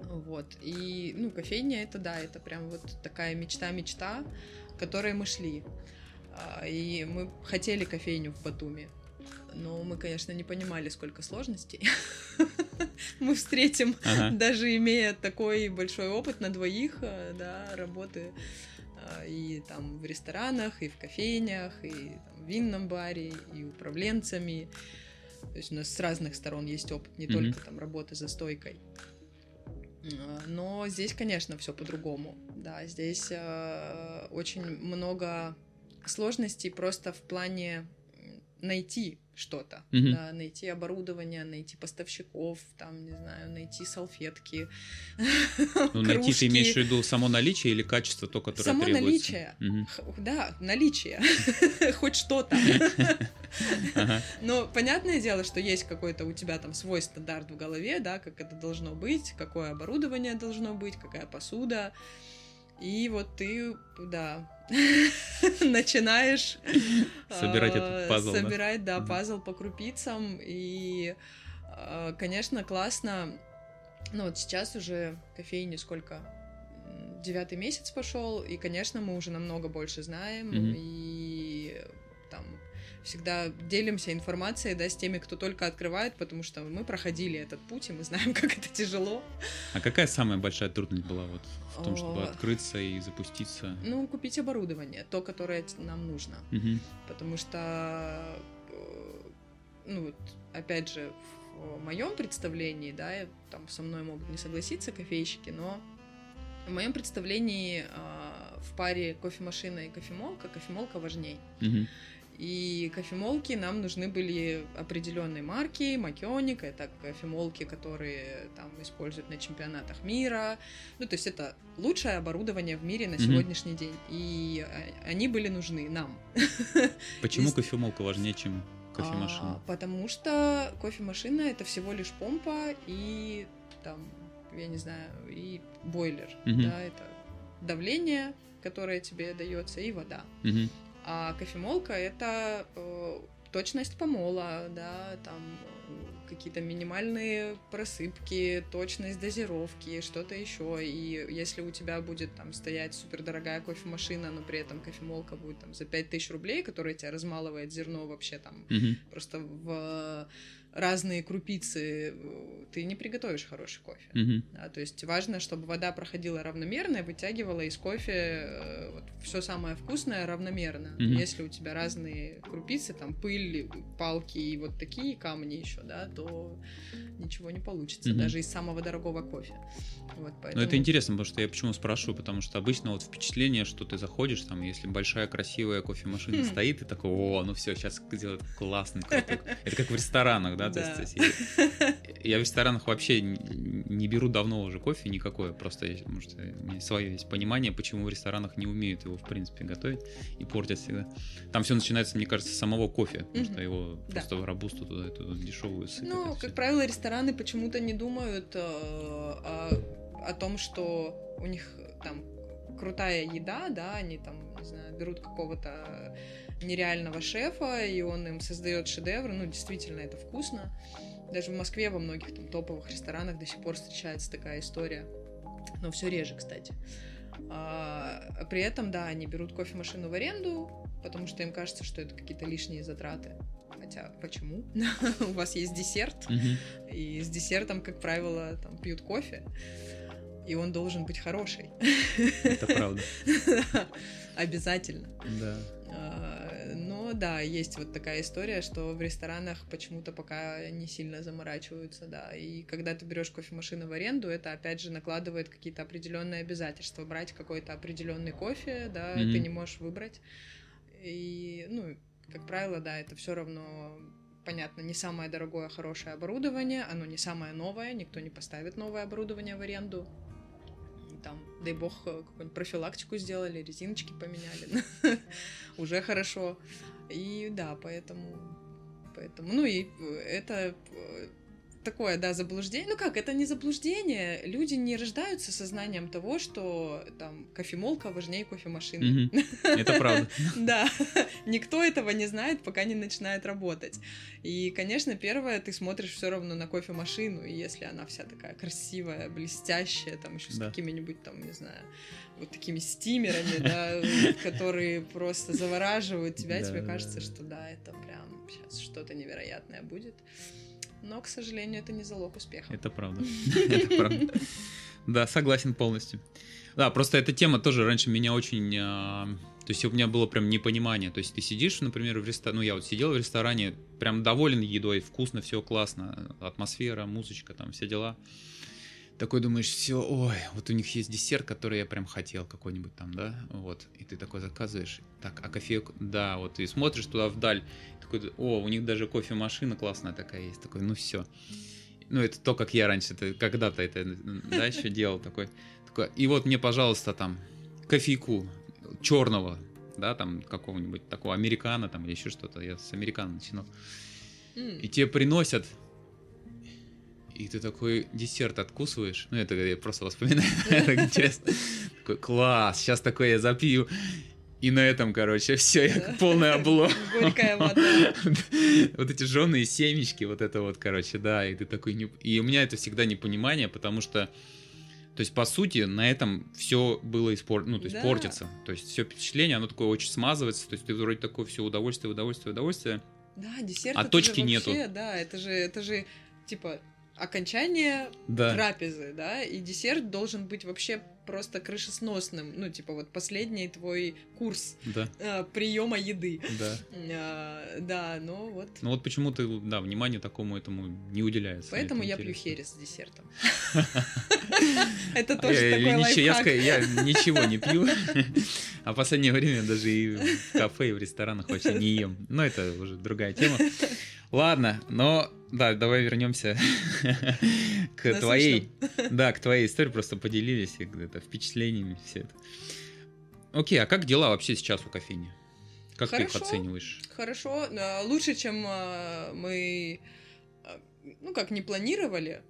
Вот. И, ну, кофейня это, да, это прям вот такая мечта-мечта, к которой мы шли. А, и мы хотели кофейню в Батуми. Но мы, конечно, не понимали, сколько сложностей мы встретим, даже имея такой большой опыт на двоих, э, да, работы а, и там в ресторанах, и в кофейнях, и там, в винном баре, и управленцами. То есть у нас с разных сторон есть опыт, не только там работы за стойкой. А, но здесь, конечно, все по-другому. Да, здесь э, очень много сложностей просто в плане найти что-то, mm-hmm. да, найти оборудование, найти поставщиков, там, не знаю, найти салфетки. Ну, найти ты имеешь в виду само наличие или качество то, которое само требуется? наличие, mm-hmm. да, наличие, хоть что-то. Но понятное дело, что есть какой-то у тебя там свой стандарт в голове, да, как это должно быть, какое оборудование должно быть, какая посуда, и вот ты, да, начинаешь собирать этот пазл. Собирать, да, пазл по крупицам. И, а, конечно, классно. Ну вот сейчас уже кофейни сколько? Девятый месяц пошел, и, конечно, мы уже намного больше знаем, и всегда делимся информацией, да, с теми, кто только открывает, потому что мы проходили этот путь, и мы знаем, как это тяжело. А какая самая большая трудность была вот в том, чтобы открыться и запуститься? Ну, купить оборудование, то, которое нам нужно. Угу. Потому что, э, ну, опять же, в моем представлении, да, там со мной могут не согласиться кофейщики, но в моем представлении э, в паре кофемашина и кофемолка кофемолка важней. Угу. И кофемолки нам нужны были определенные марки, Макионик, это кофемолки, которые там используют на чемпионатах мира. Ну, то есть это лучшее оборудование в мире на mm-hmm. сегодняшний день. И а, они были нужны нам. Почему кофемолка важнее, чем кофемашина? А, потому что кофемашина это всего лишь помпа и там, я не знаю, и бойлер. Mm-hmm. Да, это давление, которое тебе дается, и вода. Mm-hmm. А кофемолка это э, точность помола, да, там какие-то минимальные просыпки, точность дозировки, что-то еще. И если у тебя будет там стоять супердорогая кофемашина, но при этом кофемолка будет там за 5000 рублей, которая тебя размалывает зерно вообще там mm-hmm. просто в разные крупицы, э, ты не приготовишь хороший кофе. Mm-hmm. Да, то есть важно, чтобы вода проходила равномерно и вытягивала из кофе э, вот, все самое вкусное равномерно. Mm-hmm. Если у тебя разные крупицы, там пыль, палки и вот такие камни еще, да, то ничего не получится, mm-hmm. даже из самого дорогого кофе. Вот, поэтому... Но это интересно, потому что я почему спрашиваю, потому что обычно вот впечатление, что ты заходишь, там, если большая красивая кофемашина хм. стоит, и такой, о, ну все, сейчас сделают классный, крутой. Это как в ресторанах, да? да. То есть, я в ресторанах вообще не беру давно уже кофе никакое, просто может, у меня свое есть понимание, почему в ресторанах не умеют его, в принципе, готовить и портят всегда. Там все начинается, мне кажется, с самого кофе, потому что его просто в рабусту туда, эту дешевую сыпят. Ну, как правило, рестораны почему-то не думают э, о, о том, что у них там крутая еда, да, они там, не знаю, берут какого-то нереального шефа, и он им создает шедевр. Ну, действительно, это вкусно. Даже в Москве во многих там топовых ресторанах до сих пор встречается такая история. Но все реже, кстати. А, при этом, да, они берут кофемашину в аренду, потому что им кажется, что это какие-то лишние затраты. Хотя почему? У вас есть десерт, и с десертом, как правило, там пьют кофе, и он должен быть хороший. Это правда. Обязательно. Да. Но да, есть вот такая история, что в ресторанах почему-то пока не сильно заморачиваются, да. И когда ты берешь кофемашину в аренду, это опять же накладывает какие-то определенные обязательства. Брать какой-то определенный кофе, да, mm-hmm. ты не можешь выбрать. И, ну, как правило, да, это все равно понятно, не самое дорогое хорошее оборудование, оно не самое новое, никто не поставит новое оборудование в аренду там, дай бог, э, какую-нибудь профилактику сделали, резиночки поменяли, уже хорошо. И да, поэтому, поэтому, ну и э, это э, такое, да, заблуждение. Ну как, это не заблуждение. Люди не рождаются сознанием того, что там кофемолка важнее кофемашины. Это правда. Да. Никто этого не знает, пока не начинает работать. И, конечно, первое, ты смотришь все равно на кофемашину, и если она вся такая красивая, блестящая, там еще с какими-нибудь там, не знаю, вот такими стимерами, да, которые просто завораживают тебя, тебе кажется, что да, это прям сейчас что-то невероятное будет. Но, к сожалению, это не залог успеха. Это правда. Это правда. Да, согласен полностью. Да, просто эта тема тоже раньше меня очень... А, то есть у меня было прям непонимание. То есть ты сидишь, например, в ресторане... Ну, я вот сидел в ресторане, прям доволен едой, вкусно, все классно, атмосфера, музычка, там все дела такой думаешь, все, ой, вот у них есть десерт, который я прям хотел какой-нибудь там, да, вот, и ты такой заказываешь, так, а кофе, да, вот, и смотришь туда вдаль, такой, о, у них даже кофемашина классная такая есть, такой, ну все. Ну, это то, как я раньше, это, когда-то это, да, еще делал такой, такой, и вот мне, пожалуйста, там, кофейку черного, да, там, какого-нибудь такого американо, там, или еще что-то, я с американо начинал, и тебе приносят и ты такой десерт откусываешь. Ну, это я просто воспоминаю, интересно. Такой, класс, сейчас такое я запью. И на этом, короче, все, я полный облом. Горькая вода. Вот эти жженые семечки, вот это вот, короче, да, и ты такой... Не... И у меня это всегда непонимание, потому что То есть, по сути, на этом все было испор... ну, то есть, Да. портится. То есть, все впечатление, оно такое очень смазывается. То есть, ты вроде такое все удовольствие, удовольствие, удовольствие. Да, десерт. А точки же нету. вообще, Да, это же, это же типа окончание Да. трапезы, да, и десерт должен быть вообще просто крышесносным, ну типа вот последний твой курс Да, приема еды, да. А, да, но вот. Ну вот почему-то, да, внимание такому этому не уделяется. Поэтому Это я пью херес с десертом. Это А тоже такой я лайфхак. Я ничего не пью, а в последнее время даже и в кафе, и в ресторанах вообще не ем. Но это уже другая тема. Ладно, но да, давай вернемся к твоей, да, к твоей истории, просто поделились и это, впечатлениями все это. Окей, а как дела вообще сейчас у кофейни? Как ты их Хорошо. оцениваешь? Хорошо, э, лучше, чем э, мы, э, ну как, не планировали.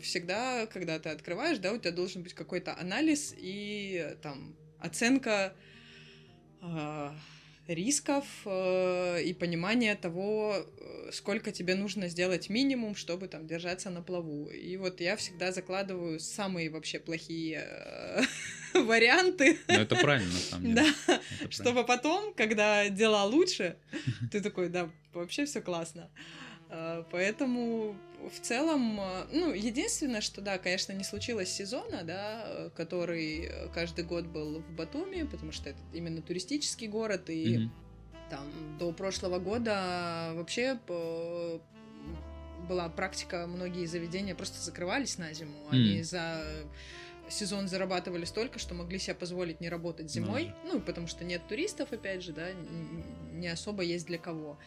Всегда, когда ты открываешь, да, у тебя должен быть какой-то анализ и там оценка рисков э, и понимание того, э, сколько тебе нужно сделать минимум, чтобы там держаться на плаву. И вот я всегда закладываю самые вообще плохие э, варианты, Ну это правильно, на самом деле. да, чтобы потом, когда дела лучше, ты такой, да, вообще все классно. А, Поэтому в целом, а, ну, единственное, что, да, конечно, не случилось сезона, да, который каждый год был в Батуми, потому что это именно туристический город, и Мгм. там до прошлого года вообще э, была практика, многие заведения просто закрывались на зиму. Они Мгм. за сезон зарабатывали столько, что могли себе позволить не работать зимой. Ну, потому что нет туристов, опять же, да, не особо есть для кого. А,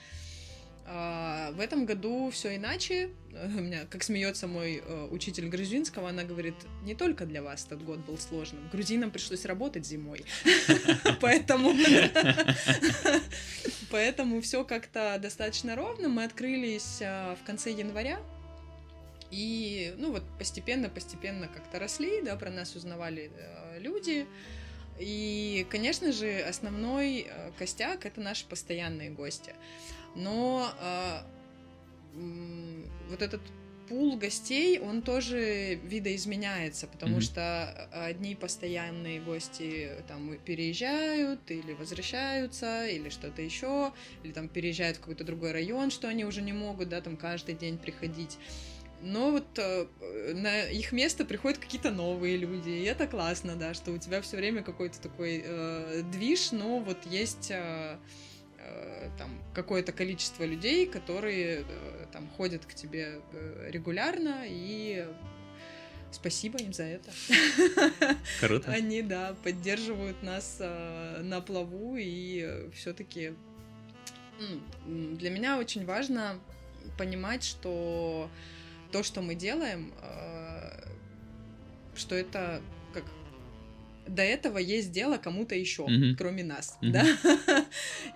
в этом году все иначе. У меня, как смеется мой э, учитель грузинского, она говорит, не только для вас этот год был сложным. Грузинам пришлось работать зимой. Поэтому Поэтому все как-то достаточно ровно. Мы открылись а, в конце января. И, ну вот, постепенно-постепенно как-то росли, да, про нас узнавали э, люди. И, конечно же, основной э, костяк это наши постоянные гости. Но э, вот этот пул гостей, он тоже видоизменяется, потому Мгм. что одни постоянные гости там переезжают или возвращаются, или что-то еще, или там переезжают в какой-то другой район, что они уже не могут, да, там каждый день приходить. Но вот э, на их место приходят какие-то новые люди, и это классно, да, что у тебя все время какой-то такой э, движ, но вот есть э, э, там какое-то количество людей, которые э, там ходят к тебе э, регулярно, и спасибо им за это. Круто. Они, да, поддерживают нас э, на плаву, и все-таки для меня очень важно понимать, что то, что мы делаем, э, что это до этого есть дело кому-то еще, Мгм. кроме нас, Мгм. да.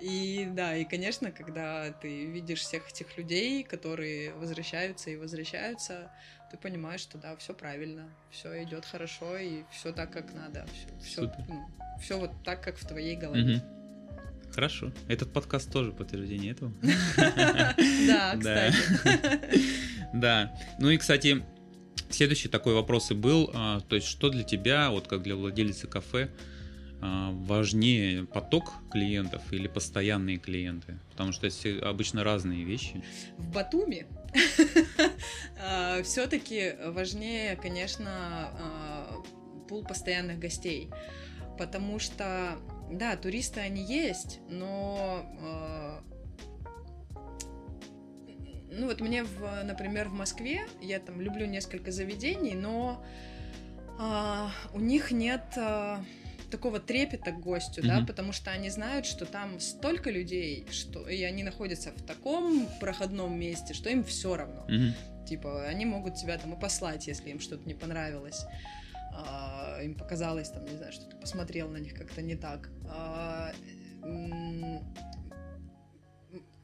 И да, и конечно, когда ты видишь всех этих людей, которые возвращаются и возвращаются, ты понимаешь, что да, все правильно, все идет хорошо и все так, как надо, все, Супер. все вот так, как в твоей голове. Мгм. Хорошо. Этот подкаст тоже подтверждение этого. Да. кстати. Да. Ну и, кстати, следующий такой вопрос и был. а, То есть, что для тебя, вот как для владельца кафе, а, важнее поток клиентов или постоянные клиенты? Потому что это обычно разные вещи. В Батуми все-таки важнее, конечно, а, пул постоянных гостей. Потому что, да, туристы они есть, но а, ну вот мне, в, например, в Москве, я там люблю несколько заведений, но а, у них нет а, такого трепета к гостю, да, Мгм. потому что они знают, что там столько людей, что и они находятся в таком проходном месте, что им все равно. Мгм. Типа, они могут тебя там и послать, если им что-то не понравилось. А, им показалось, там, не знаю, что ты посмотрел на них как-то не так. А,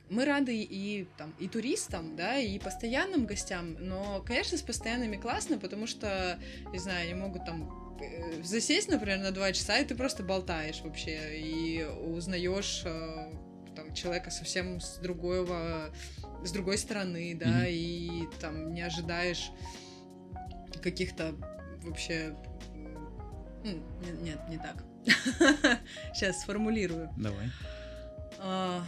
мы рады и там и туристам, да, и постоянным гостям, но, конечно, с постоянными классно, потому что, не знаю, они могут там э, засесть, например, на два часа, и ты просто болтаешь вообще, и узнаешь э, там человека совсем с другого, с другой стороны, да, Мгм. и там не ожидаешь каких-то вообще... Нет, не так. Сейчас сформулирую. Давай. А,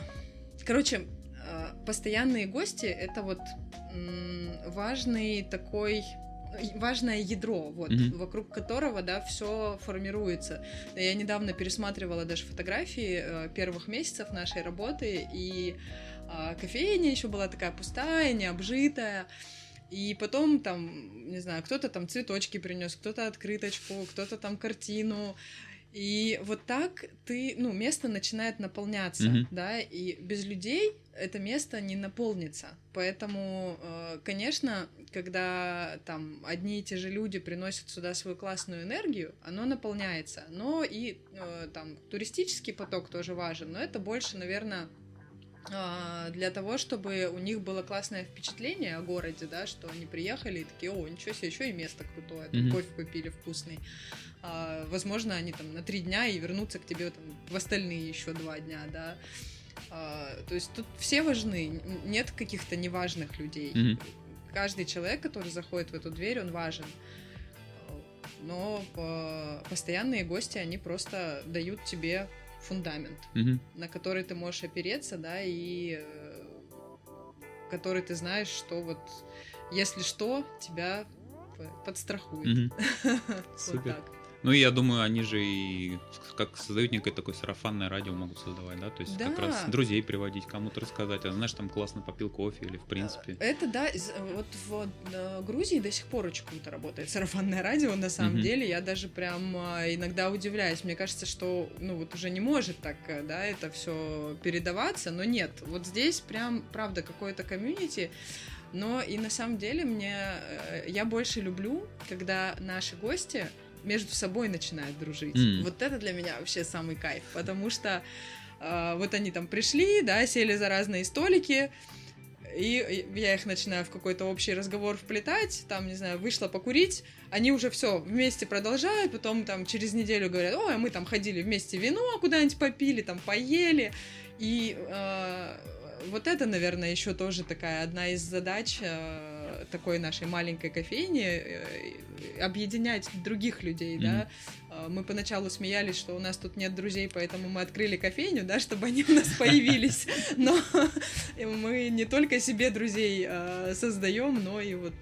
короче, а, постоянные гости это вот важный такой важное ядро, вот, mm-hmm. вокруг которого, да, все формируется. Я недавно пересматривала даже фотографии э, первых месяцев нашей работы, и э, кофейня еще была такая пустая, необжитая. И потом там, не знаю, кто-то там цветочки принес, кто-то открыточку, кто-то там картину. И вот так ты, ну, место начинает наполняться, mm-hmm. да, и без людей это место не наполнится. Поэтому, э, конечно, когда там одни и те же люди приносят сюда свою классную энергию, оно наполняется. Но и э, там туристический поток тоже важен, но это больше, наверное, для того, чтобы у них было классное впечатление о городе, да, что они приехали и такие, о, ничего себе, еще и место крутое, там, mm-hmm. кофе попили вкусный. А, возможно, они там на три дня и вернутся к тебе там в остальные еще два дня, да. А, то есть тут все важны, нет каких-то неважных людей. Mm-hmm. Каждый человек, который заходит в эту дверь, он важен. Но постоянные гости, они просто дают тебе фундамент, угу. на который ты можешь опереться, да, и э, который ты знаешь, что вот если что, тебя подстрахует. Угу. Супер. так. Ну, я думаю, они же и как создают некое такое сарафанное радио могут создавать, да? То есть да. как раз друзей приводить, кому-то рассказать. А знаешь, там классно попил кофе или в принципе. Это да, вот в э, Грузии до сих пор очень круто работает сарафанное радио, на самом угу. деле. Я даже прям а, иногда удивляюсь. Мне кажется, что ну вот уже не может так, э, да, это все передаваться, но нет. Вот здесь прям, правда, какое-то комьюнити. Но и на самом деле мне э, я больше люблю, когда наши гости между собой начинают дружить. Mm. Вот это для меня вообще самый кайф, потому что э, вот они там пришли, да, сели за разные столики, и я их начинаю в какой-то общий разговор вплетать, там, не знаю, вышла покурить, они уже все вместе продолжают, потом там через неделю говорят, ой, мы там ходили вместе вино куда-нибудь попили, там поели, и э, вот это, наверное, еще тоже такая одна из задач э, такой нашей маленькой кофейни э, объединять других людей, mm-hmm. да. Э, мы поначалу смеялись, что у нас тут нет друзей, поэтому мы открыли кофейню, да, чтобы они у нас появились. Но мы не только себе друзей создаем, но и вот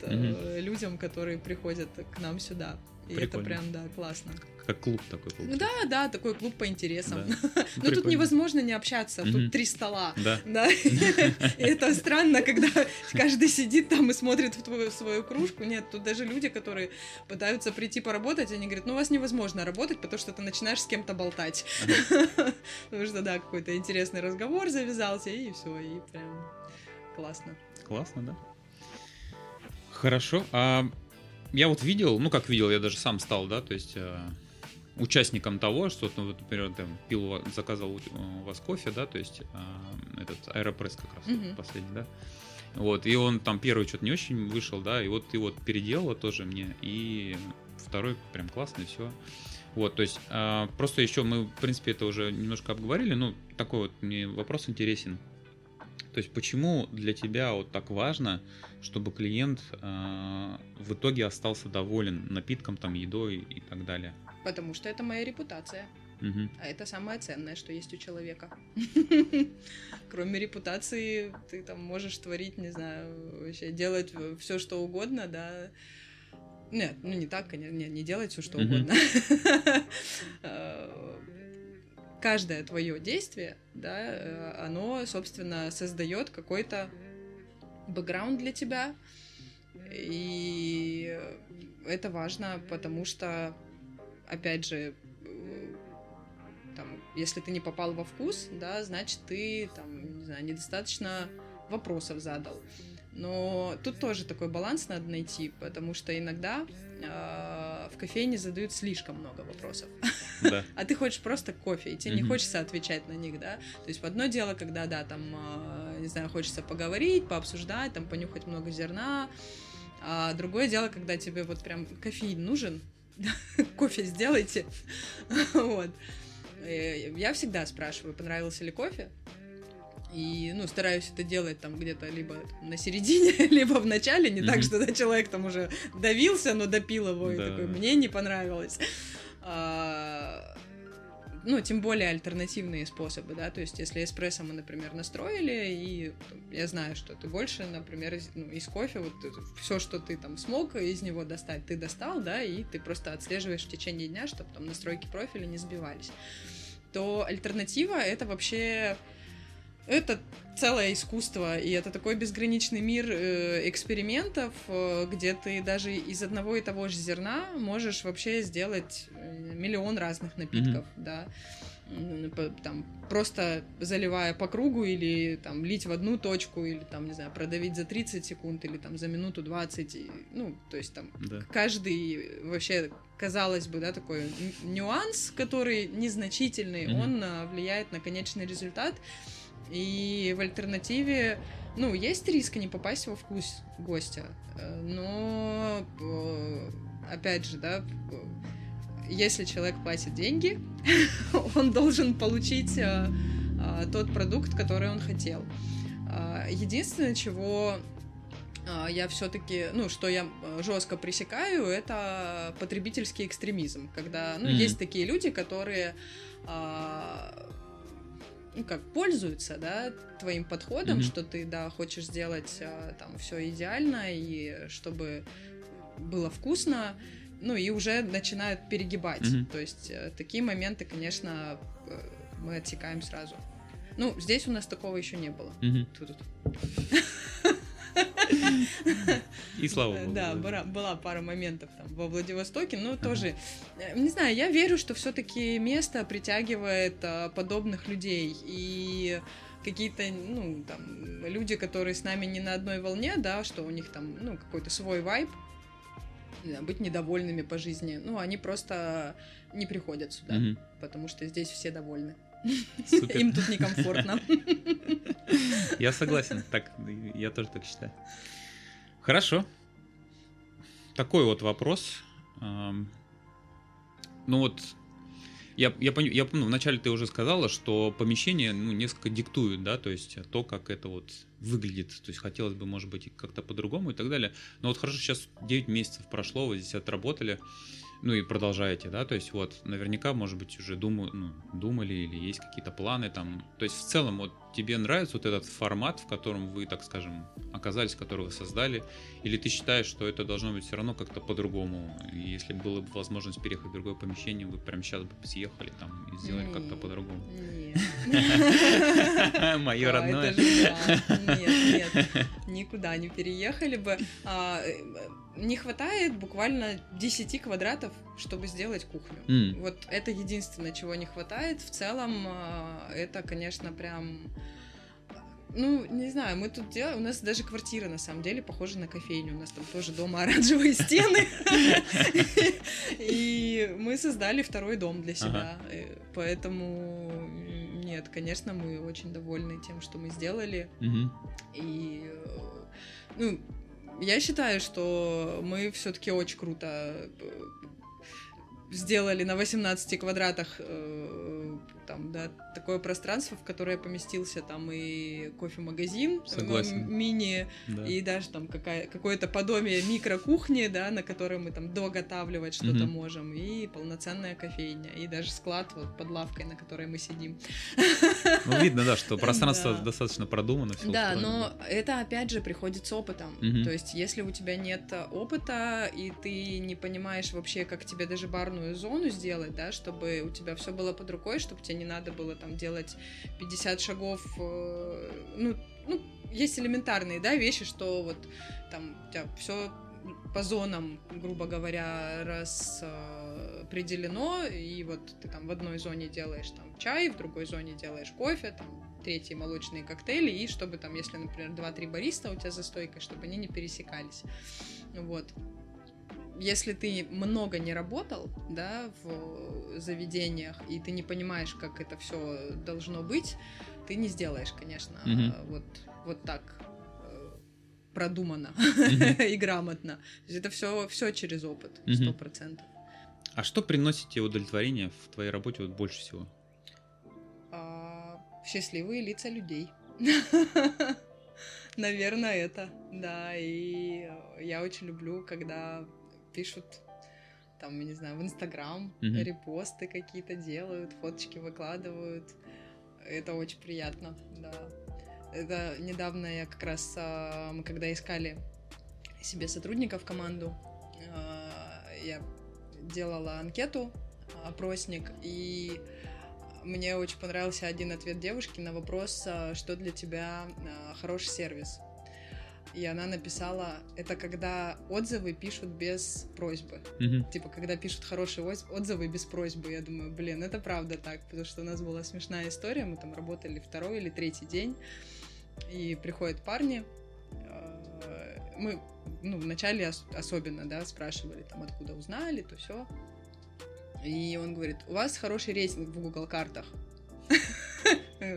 людям, которые приходят к нам сюда. И это прям, да, классно как клуб такой получается. Да, да, такой клуб по интересам. Да. Но тут невозможно не общаться, тут три стола. Да. да. Это странно, когда каждый сидит там и смотрит в твою свою кружку. Нет, тут даже люди, которые пытаются прийти поработать, они говорят, ну у вас невозможно работать, потому что ты начинаешь с кем-то болтать. Потому что, да, какой-то интересный разговор завязался, и все, и прям классно. Классно, да? Хорошо. А я вот видел, ну как видел, я даже сам стал, да, то есть э, участником того, что, ну, вот, например, там, пил, заказывал у вас кофе, да, то есть э, этот аэропресс как раз mm-hmm. последний, да, вот, и он там первый что-то не очень вышел, да, и вот ты вот переделала тоже мне, и второй прям классный, все. Вот, то есть э, просто еще мы, в принципе, это уже немножко обговорили, ну, такой вот мне вопрос интересен. То есть почему для тебя вот так важно, чтобы клиент э, в итоге остался доволен напитком, там, едой и так далее? Потому что это моя репутация. Угу. А это самое ценное, что есть у человека. Кроме репутации, ты там можешь творить, не знаю, вообще делать все, что угодно, да. Нет, ну не так, конечно, не, не делать все, что угодно. А, каждое твое действие, да, э, оно, собственно, создает какой-то бэкграунд для тебя. И это важно, потому что опять же, э, там, если ты не попал во вкус, да, значит, ты, там, не знаю, недостаточно вопросов задал. Но тут тоже такой баланс надо найти, потому что иногда э, в кофейне задают слишком много вопросов. Да. а ты хочешь просто кофе, и тебе не хочется отвечать на них, да. То есть одно дело, когда, да, там, э, не знаю, хочется поговорить, пообсуждать, там, понюхать много зерна, а другое дело, когда тебе вот прям кофеин нужен, кофе сделайте. вот. Я всегда спрашиваю, понравился ли кофе. И, ну, стараюсь это делать там где-то либо на середине, либо в начале, не mm-hmm. так, что да, человек там уже давился, но допил его, да. и такой, мне не понравилось. Ну, тем более альтернативные способы, да, то есть если эспрессо мы, например, настроили, и я знаю, что ты больше, например, из, ну, из кофе, вот все, что ты там смог из него достать, ты достал, да, и ты просто отслеживаешь в течение дня, чтобы там настройки профиля не сбивались, то альтернатива это вообще это целое искусство, и это такой безграничный мир э, экспериментов, э, где ты даже из одного и того же зерна можешь вообще сделать э, миллион разных напитков, mm-hmm. да там просто заливая по кругу или там лить в одну точку или там не знаю продавить за 30 секунд или там за минуту 20 ну то есть там да. каждый вообще казалось бы да такой нюанс который незначительный mm-hmm. он а, влияет на конечный результат и в альтернативе, ну, есть риск не попасть во вкус гостя, э, но, э, опять же, да, если человек платит деньги, он должен получить э, тот продукт, который он хотел. Единственное, чего я все-таки, ну, что я жестко пресекаю, это потребительский экстремизм, когда, ну, mm-hmm. есть такие люди, которые ну как пользуются, да, твоим подходом, mm-hmm. что ты, да, хочешь сделать а, там все идеально и чтобы было вкусно, ну и уже начинают перегибать. Mm-hmm. То есть э, такие моменты, конечно, э, мы отсекаем сразу. Ну, здесь у нас такого еще не было. Mm-hmm. И слава богу. Да, была, была пара моментов там во Владивостоке, но ага. тоже, э, не знаю, я верю, что все-таки место притягивает а, подобных людей и какие-то, ну, там, люди, которые с нами не на одной волне, да, что у них там, ну, какой-то свой вайб, быть недовольными по жизни. Ну, они просто не приходят сюда, угу. потому что здесь все довольны. Супер. Им тут некомфортно. Я согласен, так, я тоже так считаю. Хорошо. Такой вот вопрос. Ну вот, я, я, я помню, вначале ты уже сказала, что помещение ну, несколько диктует, да, то есть то, как это вот выглядит. То есть хотелось бы, может быть, как-то по-другому и так далее. Но вот хорошо, сейчас 9 месяцев прошло, вы здесь отработали ну и продолжаете, да, то есть вот наверняка, может быть, уже думаю, ну, думали или есть какие-то планы там, то есть в целом вот тебе нравится вот этот формат, в котором вы, так скажем, оказались, который вы создали, или ты считаешь, что это должно быть все равно как-то по-другому, если была бы возможность переехать в другое помещение, вы прямо сейчас бы съехали там и сделали как-то по-другому? Мое родное. Нет, нет, никуда не переехали бы. А, не хватает буквально 10 квадратов, чтобы сделать кухню. Mm. Вот это единственное, чего не хватает. В целом, а, это, конечно, прям... Ну, не знаю, мы тут делаем... У нас даже квартира, на самом деле, похожа на кофейню. У нас там тоже дома оранжевые стены. И мы создали второй дом для себя. Э, поэтому нет, конечно, мы очень довольны тем, что мы сделали. И ну, я считаю, что мы все-таки очень круто э, сделали на 18 квадратах э, там, да, такое пространство, в которое поместился там и кофемагазин Согласен. мини, да. и даже там какая, какое-то подобие микрокухни, да, на которой мы там доготавливать что-то угу. можем, и полноценная кофейня, и даже склад вот под лавкой, на которой мы сидим. Ну, видно, да, что пространство да. достаточно продумано. Да, но это опять же приходит с опытом. Угу. То есть, если у тебя нет опыта, и ты не понимаешь вообще, как тебе даже барную зону сделать, да, чтобы у тебя все было под рукой, чтобы тебе не надо было там делать 50 шагов, э, ну, ну, есть элементарные, да, вещи, что вот там у тебя все по зонам, грубо говоря, распределено, и вот ты там в одной зоне делаешь там чай, в другой зоне делаешь кофе, там третьи молочные коктейли, и чтобы там, если, например, 2-3 бариста у тебя за стойкой, чтобы они не пересекались. Вот если ты много не работал, да, в заведениях, и ты не понимаешь, как это все должно быть, ты не сделаешь, конечно, mm-hmm. вот, вот так э, продуманно mm-hmm. и грамотно. это все, все через опыт, сто процентов. Mm-hmm. А что приносит тебе удовлетворение в твоей работе вот больше всего? А, счастливые лица людей. Наверное, это, да. И я очень люблю, когда пишут там, не знаю, в Инстаграм mm-hmm. репосты какие-то делают, фоточки выкладывают. Это очень приятно, да. Это недавно я как раз, а, мы когда искали себе сотрудника в команду, а, я делала анкету, опросник, и мне очень понравился один ответ девушки на вопрос, а, что для тебя хороший сервис. И она написала, это когда отзывы пишут без просьбы. Mm-hmm. Типа, когда пишут хорошие отзывы без просьбы. Я думаю, блин, это правда так, потому что у нас была смешная история, мы там работали второй или третий день, и приходят парни, э, мы, ну, вначале особенно, да, спрашивали, там, откуда узнали, то все. И он говорит, у вас хороший рейтинг в Google картах.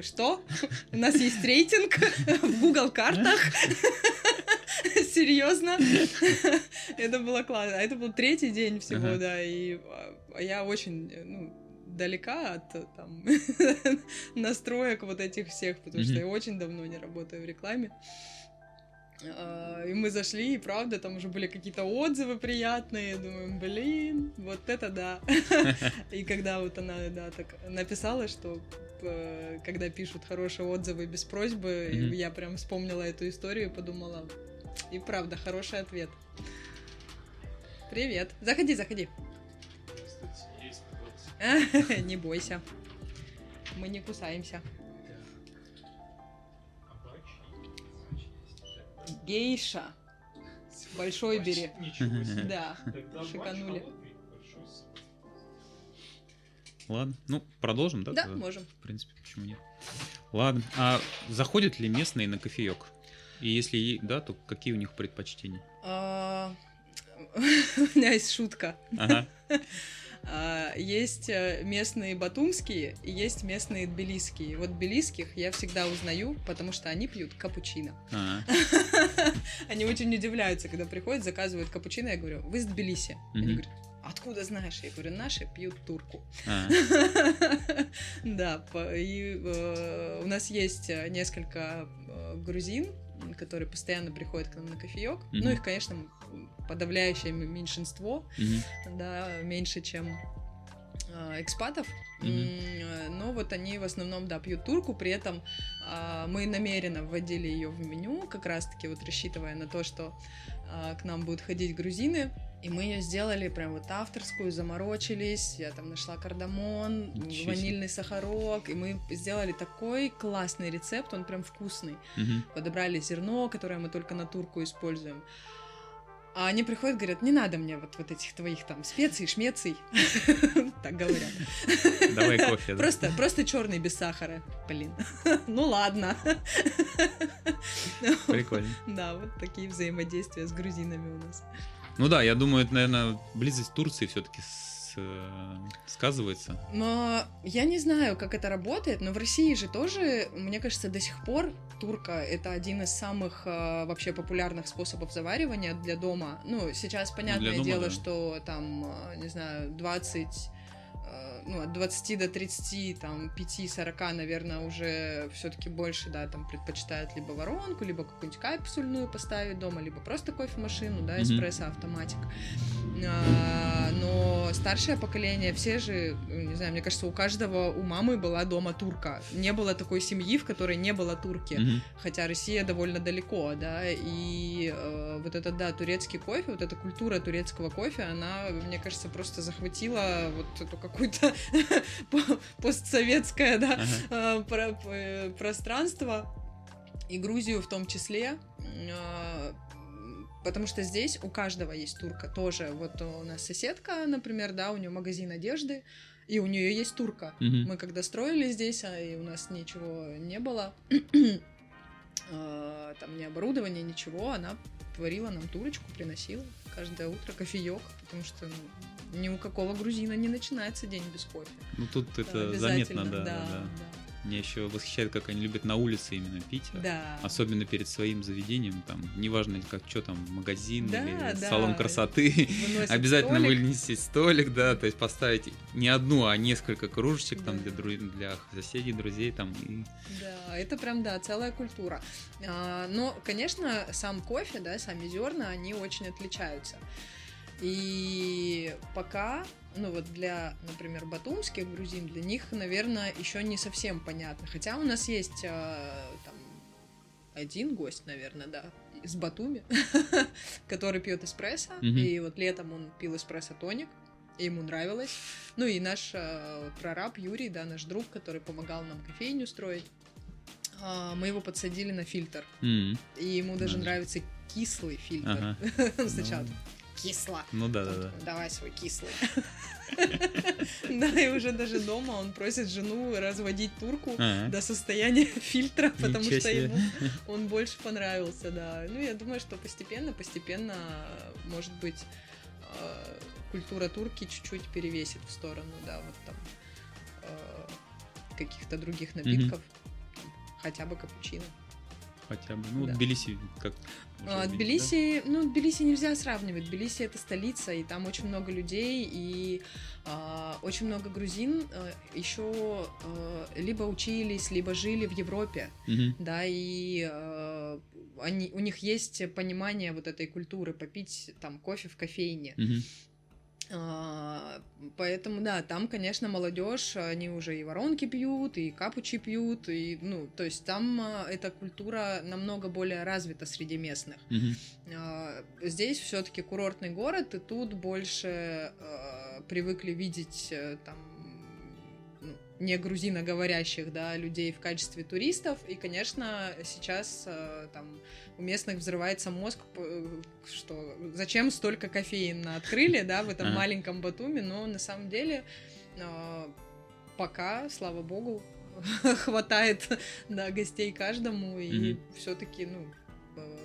Что? У нас есть рейтинг в Google картах? Серьезно? Это было классно. А это был третий день всего, да, и а, я очень, ну, далека от там настроек вот этих всех, потому что я очень давно не работаю в рекламе. А, и мы зашли, и правда, там уже были какие-то отзывы приятные. Думаю, блин, вот это да. И когда вот она, да, так написала, что э, когда пишут хорошие отзывы без просьбы, я прям вспомнила эту историю и подумала, и правда, хороший ответ. Привет. Заходи, заходи. Не бойся. Мы не кусаемся. Гейша. Большой бери. Да, шиканули. Ладно, ну продолжим, да? Да, можем. В принципе, почему нет? Ладно, а заходят ли местные на кофеек? И если да, то какие у них предпочтения? А, у меня есть шутка. Ага. А, есть э, местные батумские и есть местные тбилисские. Вот тбилисских я всегда узнаю, потому что они пьют капучино. Они очень удивляются, когда приходят, заказывают капучино. Я говорю, вы из Тбилиси? Они говорят, откуда знаешь? Я говорю, наши пьют турку. А. Да, и э, у нас есть э, несколько грузин, которые постоянно приходят к нам на кофеек. Ну, их, конечно, подавляющее меньшинство, mm-hmm. да, меньше, чем экспатов, mm-hmm. но вот они в основном, да, пьют турку, при этом э, мы намеренно вводили ее в меню, как раз-таки вот рассчитывая на то, что э, к нам будут ходить грузины, и мы ее сделали прям вот авторскую, заморочились, я там нашла кардамон, Ничего ванильный сахарок, и мы сделали такой классный рецепт, он прям вкусный. Угу. Подобрали зерно, которое мы только на турку используем. А они приходят, говорят, не надо мне вот, вот этих твоих там специй, шмеций. Так говорят. Давай кофе. Просто, просто черный без сахара. Блин. Ну ладно. Прикольно. Да, вот такие взаимодействия с грузинами у нас. Ну да, я думаю, это, наверное, близость Турции все-таки Э, сказывается? Но я не знаю, как это работает, но в России же тоже, мне кажется, до сих пор турка это один из самых э, вообще популярных способов заваривания для дома. Ну, сейчас понятное дома, дело, да. что там, э, не знаю, 20 ну, от 20 до 30, там, 5-40, наверное, уже все-таки больше, да, там, предпочитают либо воронку, либо какую-нибудь капсульную поставить дома, либо просто кофемашину, да, эспрессо-автоматик. А, но старшее поколение, все же, не знаю, мне кажется, у каждого, у мамы была дома турка. Не было такой семьи, в которой не было турки, mm-hmm. хотя Россия довольно далеко, да, и э, вот этот, да, турецкий кофе, вот эта культура турецкого кофе, она, мне кажется, просто захватила вот эту какую-то постсоветское, да, ага. Э, пространство и Грузию в том числе. Э, потому что здесь у каждого есть турка тоже. Вот у нас соседка, например, да, у нее магазин одежды, и у нее есть турка. Угу. Мы когда строили здесь, а и у нас ничего не было, э, там ни оборудования, ничего, она творила нам турочку, приносила каждое утро кофеек, потому что ну, ни у какого грузина не начинается день без кофе. Ну тут это заметно, да, да, да. Меня еще восхищает, как они любят на улице именно пить. Да. Особенно перед своим заведением. Там, неважно, как что там, магазин Да, или да. салон красоты. Обязательно столик. вынести столик, да, то есть поставить не одну, а несколько кружечек там Да. для, дру- для соседей, друзей там. И... Да, это прям, да, целая культура. А, но, конечно, сам кофе, да, сами зерна, они очень отличаются. И пока, ну вот для, например, батумских грузин, для них, наверное, еще не совсем понятно. Хотя у нас есть а, там один гость, наверное, да, из Батуми, который пьет эспрессо. И вот летом он пил эспрессо тоник. И ему нравилось. Ну и наш э, прораб Юрий, да, наш друг, который помогал нам кофейню строить, а, мы его подсадили на фильтр. М, И ему даже же. нравится кислый фильтр. Ага. Сначала Ну, кисло. Ну да, да, да. Давай свой кислый. Да, и уже даже дома он просит жену разводить турку А, до состояния фильтра, потому что ему он больше понравился, да. Ну, я думаю, что постепенно, постепенно, может быть, э, культура турки чуть-чуть перевесит в сторону, да, вот там э, каких-то других напитков, хотя бы капучино. Хотя бы. Ну, Да. Тбилиси как... уже А, Тбилиси, ну, Тбилиси нельзя сравнивать. Тбилиси это столица, и там очень много людей, и а, очень много грузин а, еще а, либо учились, либо жили в Европе, да? Мгм. да, и а, они, у них есть понимание вот этой культуры попить там кофе в кофейне. Мгм. А, Поэтому, да, там, конечно, молодежь, они уже и воронки пьют, и капучи пьют, и, ну, то есть там а, эта культура намного более развита среди местных. А, Здесь все-таки курортный город, и тут больше привыкли видеть э, там не грузиноговорящих, да, людей в качестве туристов. И, конечно, сейчас э, там у местных взрывается мозг, п- что зачем столько кофеин открыли, да, в этом Ага. маленьком Батуми, но на самом деле э, пока, слава богу, хватает да, гостей каждому, и Мгм. все-таки, ну, э,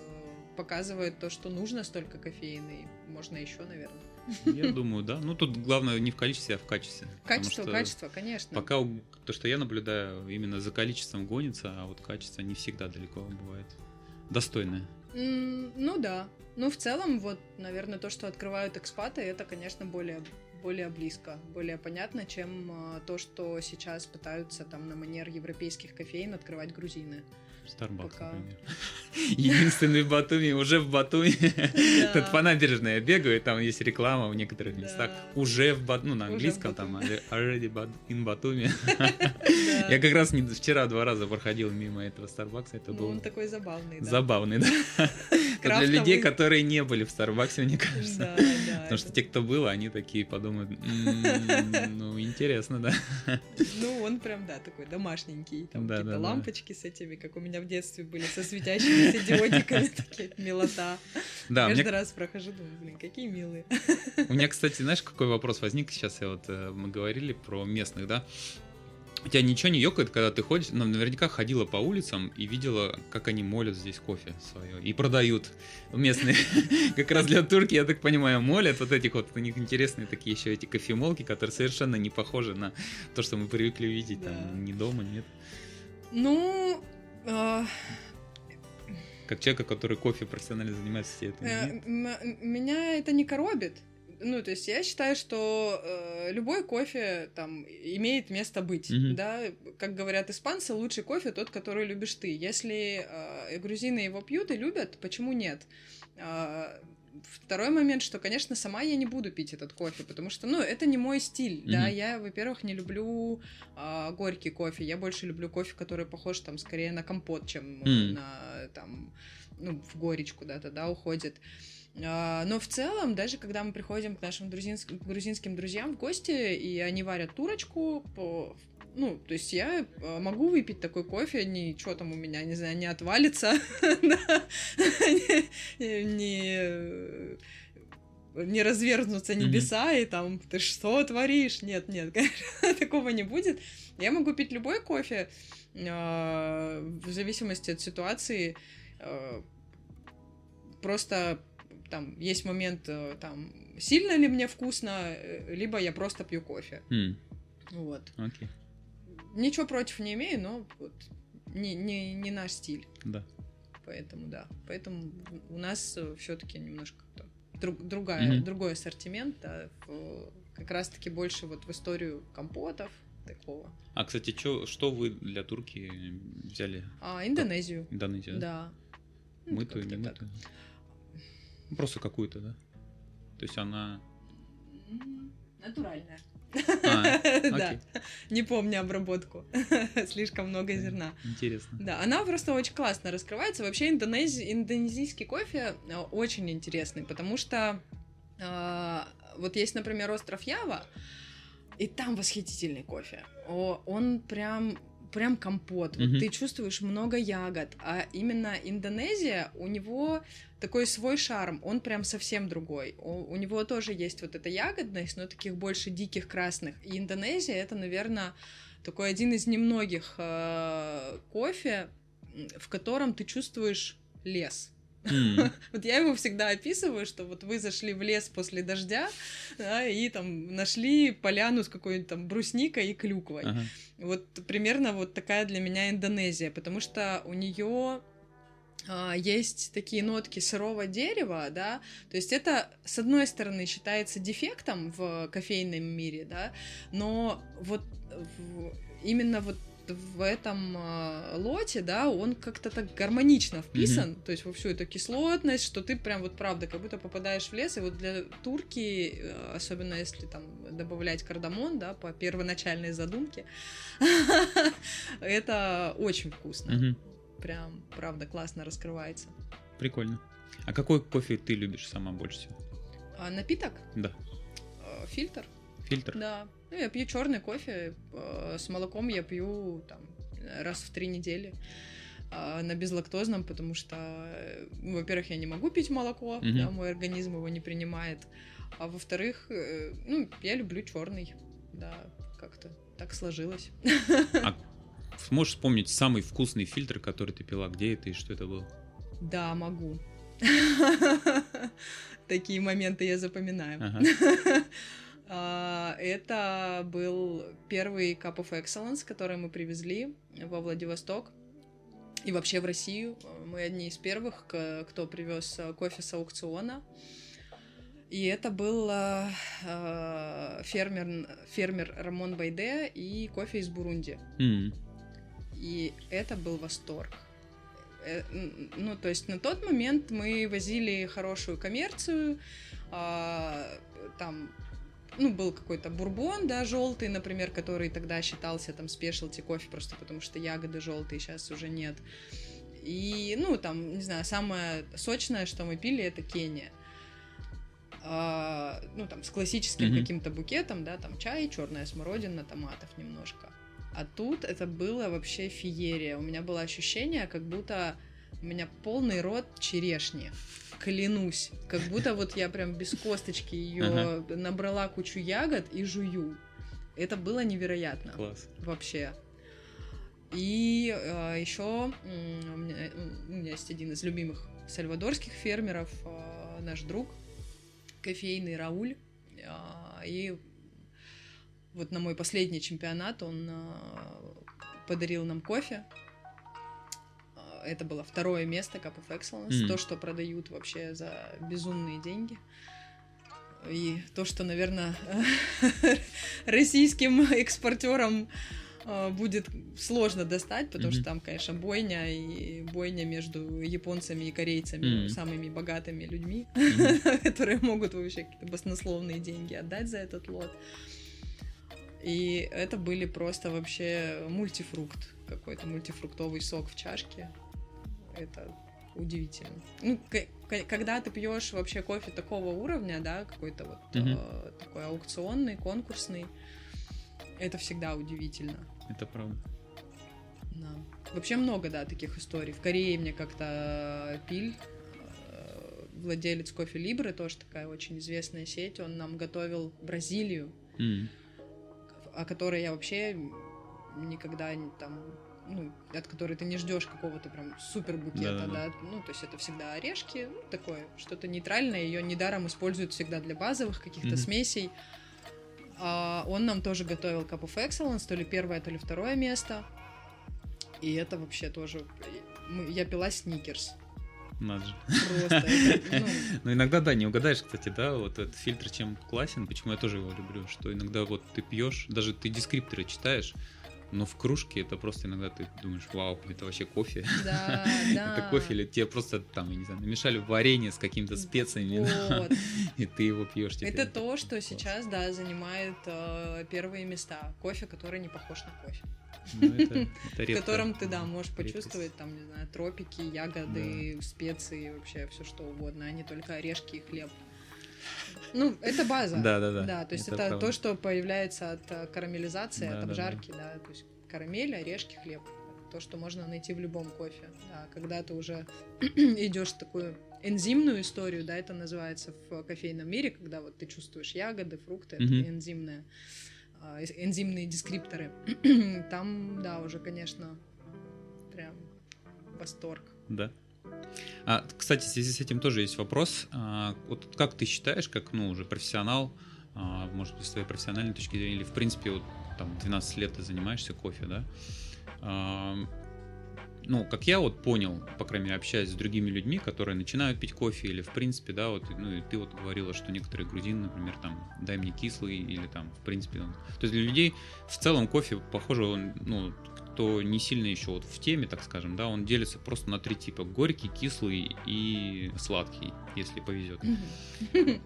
показывает то, что нужно столько кофеина, и можно еще, наверное. Я думаю, да. Ну, тут главное не в количестве, а в качестве. Качество, качество, конечно. Пока то, что я наблюдаю, именно за количеством гонится, а вот качество не всегда далеко бывает. Достойное. Ну да. Ну, в целом, вот, наверное, то, что открывают экспаты, это, конечно, более более близко, более понятно, чем а, то, что сейчас пытаются там на манер европейских кофеин открывать грузины. Starbucks, Пока. например. Единственный в Батуми, уже в Батуми. Тут по набережной я бегаю, там есть реклама в некоторых Да. местах. Уже в Батуми, ну, на английском там, Батуми. already in Батуми. Да. Я как раз не- вчера два раза проходил мимо этого Starbucks, это Ну, было он такой забавный, да. забавный, да. Для людей, которые не были в Старбаксе, мне кажется. Потому что те, кто был, они такие подумают, «М, ну, интересно, да. Ну, он прям, да, такой домашненький. Там какие-то лампочки с этими, как у меня в детстве были, со светящимися диодиками, такие, милота. Да, Каждый раз прохожу, думаю, блин, какие милые. У меня, кстати, знаешь, какой вопрос возник сейчас? Я вот э, мы говорили про местных, да? У тебя ничего не ёкает, когда ты ходишь, ну, наверняка ходила по улицам и видела, как они молят здесь кофе свое и продают местные. Как раз для турки, я так понимаю, молят вот этих вот, у них интересные такие еще эти кофемолки, которые совершенно не похожи на то, что мы привыкли видеть там ни дома, нет. Ну, а, Как человека, который кофе профессионально занимается, тебе это Э, Меня это не коробит. Ну, то есть я считаю, что э, любой кофе там имеет место быть, Мгм. да. Как говорят испанцы, лучший кофе тот, который любишь ты. Если э, грузины его пьют и любят, почему нет? А, Второй момент, что, конечно, сама я не буду пить этот кофе, потому что, ну, это не мой стиль, да. Мгм. Я, во-первых, не люблю а, горький кофе. Я больше люблю кофе, который похож там скорее на компот, чем э, М. на там ну, в горечь куда-то, да, уходит. А, Но в целом, даже когда мы приходим к нашим грузинск- грузинским друзьям в гости, и они варят турочку, по- ну, то есть я э, могу выпить такой кофе, ничего там у меня, не знаю, не отвалится, не- не не разверзнутся небеса, и там, ты что творишь? Нет, нет, такого не будет. Я могу пить любой кофе, а, в зависимости от ситуации. а, Просто там есть момент, э, там, сильно ли мне вкусно, э, либо я просто пью кофе. М, Вот. Окей. ничего против не имею, но вот не, не, не наш стиль. Да. Поэтому, да. Поэтому у нас все-таки немножко друг, другая, mm-hmm. другой ассортимент, да, в, как раз-таки больше вот в историю компотов такого. А, кстати, чё, что вы для турки взяли? А, Индонезию. Индонезию, да? Да. Мытую, не мытую? Просто какую-то, да? То есть она... Натуральная. А, да. Не помню обработку. Слишком много зерна. Интересно. Да, она просто очень классно раскрывается. Вообще индонези... индонезийский кофе э, очень интересный, потому что э, вот есть, например, остров Ява, и там восхитительный кофе. О, он прям прям компот. Вот mm-hmm. ты чувствуешь много ягод. А именно Индонезия, у него такой свой шарм, он прям совсем другой. У, у него тоже есть вот эта ягодность, но таких больше диких красных. И Индонезия это, наверное, такой один из немногих э, кофе, в котором ты чувствуешь лес. Mm. вот я его всегда описываю, что вот вы зашли в лес после дождя, да, и там нашли поляну с какой-нибудь там брусникой и клюквой. Uh-huh. Вот примерно вот такая для меня Индонезия, потому что у нее а, есть такие нотки сырого дерева, да, то есть это, с одной стороны, считается дефектом в кофейном мире, да, но вот именно вот в этом э, лоте, да, он как-то так гармонично вписан, mm-hmm. то есть во всю эту кислотность, что ты прям вот правда как будто попадаешь в лес, и вот для турки, э, особенно если там добавлять кардамон, да, по первоначальной задумке, это очень вкусно прям, правда, классно раскрывается. Прикольно. А какой кофе ты любишь сама больше всего? А, напиток? Да. А, фильтр. Фильтр? Да. Ну, я пью черный кофе. А, с молоком я пью там раз в три недели а, на безлактозном, потому что, ну, во-первых, я не могу пить молоко, угу. да, мой организм его не принимает, а во-вторых, э, ну, я люблю черный, да, как-то так сложилось. А Можешь вспомнить самый вкусный фильтр, который ты пила? Где это и что это было? Да, могу. Такие моменты я запоминаю. А, это был первый Cup of Excellence, который мы привезли во Владивосток и вообще в Россию. Мы одни из первых, кто привез кофе с аукциона. И это был э, фермер, фермер Рамон Байде и кофе из Бурунди. Mm. И это был восторг. Э, ну, то есть на тот момент мы возили хорошую коммерцию, а, там ну, был какой-то бурбон, да, желтый, например, который тогда считался там спешлти кофе, просто потому что ягоды желтые сейчас уже нет. И, ну, там, не знаю, самое сочное, что мы пили, это Кения. А, ну, там, с классическим mm-hmm. каким-то букетом, да, там чай, черная смородина, томатов немножко. А тут это было вообще феерия. У меня было ощущение, как будто у меня полный рот черешни. Клянусь. Как будто вот я прям без косточки ее ага. набрала кучу ягод и жую. Это было невероятно. Класс. Вообще. И э, еще э, у, меня, у меня есть один из любимых сальвадорских фермеров, э, наш друг, кофейный Рауль. Э, и вот на мой последний чемпионат он а, подарил нам кофе. Это было второе место Cup of Excellence. Mm. То, что продают вообще за безумные деньги. И то, что, наверное, российским экспортерам а, будет сложно достать, потому mm-hmm. что там, конечно, бойня и бойня между японцами и корейцами, mm-hmm. самыми богатыми людьми, mm-hmm. которые могут вообще какие-то баснословные деньги отдать за этот лот. И это были просто вообще мультифрукт, какой-то мультифруктовый сок в чашке. Это удивительно. Ну, когда ты пьешь вообще кофе такого уровня, да, какой-то вот mm-hmm. э, такой аукционный, конкурсный, это всегда удивительно. Это правда. Да. Вообще много, да, таких историй. В Корее мне как-то пиль, э, владелец кофе Либры, тоже такая очень известная сеть, он нам готовил Бразилию. Mm о которой я вообще никогда там ну, от которой ты не ждешь какого-то прям супер букета, да, да, ну, то есть это всегда орешки, ну, такое, что-то нейтральное, ее недаром используют всегда для базовых каких-то mm-hmm. смесей, А, он нам тоже готовил Cup of Excellence, то ли первое, то ли второе место. И это вообще тоже... Я пила сникерс. Надо же. Просто. Это, ну... ну, иногда, да, не угадаешь, кстати, да, вот этот фильтр чем классен, почему я тоже его люблю, что иногда вот ты пьешь, даже ты дескрипторы читаешь, но в кружке это просто иногда ты думаешь, вау, это вообще кофе. Да, да. Это кофе или тебе просто там, я не знаю, намешали варенье с какими-то специями, вот. и ты его пьешь. Это то, что сейчас, да, занимает э, первые места. Кофе, который не похож на кофе. Ну, это, это редко. В котором ты, да, можешь почувствовать, там, не знаю, тропики, ягоды, да. специи, вообще все что угодно, а не только орешки и хлеб. Ну, это база. Да, да, да. Да, то есть это, это то, что появляется от э, карамелизации, да, от обжарки, да, да. да. То есть карамель, орешки, хлеб. То, что можно найти в любом кофе. Да, когда ты уже идешь в такую энзимную историю, да, это называется в кофейном мире, когда вот ты чувствуешь ягоды, фрукты, это mm-hmm. энзимное, а, энзимные дескрипторы. Там, да, уже, конечно, прям восторг. Да. А, кстати, в связи с этим тоже есть вопрос. А, вот как ты считаешь, как ну, уже профессионал, а, может быть, с твоей профессиональной точки зрения, или в принципе вот там 12 лет ты занимаешься кофе, да? А, ну, как я вот понял, по крайней мере, общаясь с другими людьми, которые начинают пить кофе, или в принципе, да, вот, ну, и ты вот говорила, что некоторые грузины, например, там, дай мне кислый, или там, в принципе, он... То есть для людей в целом кофе, похоже, он, ну, кто не сильно еще вот в теме, так скажем, да, он делится просто на три типа: горький, кислый и сладкий, если повезет.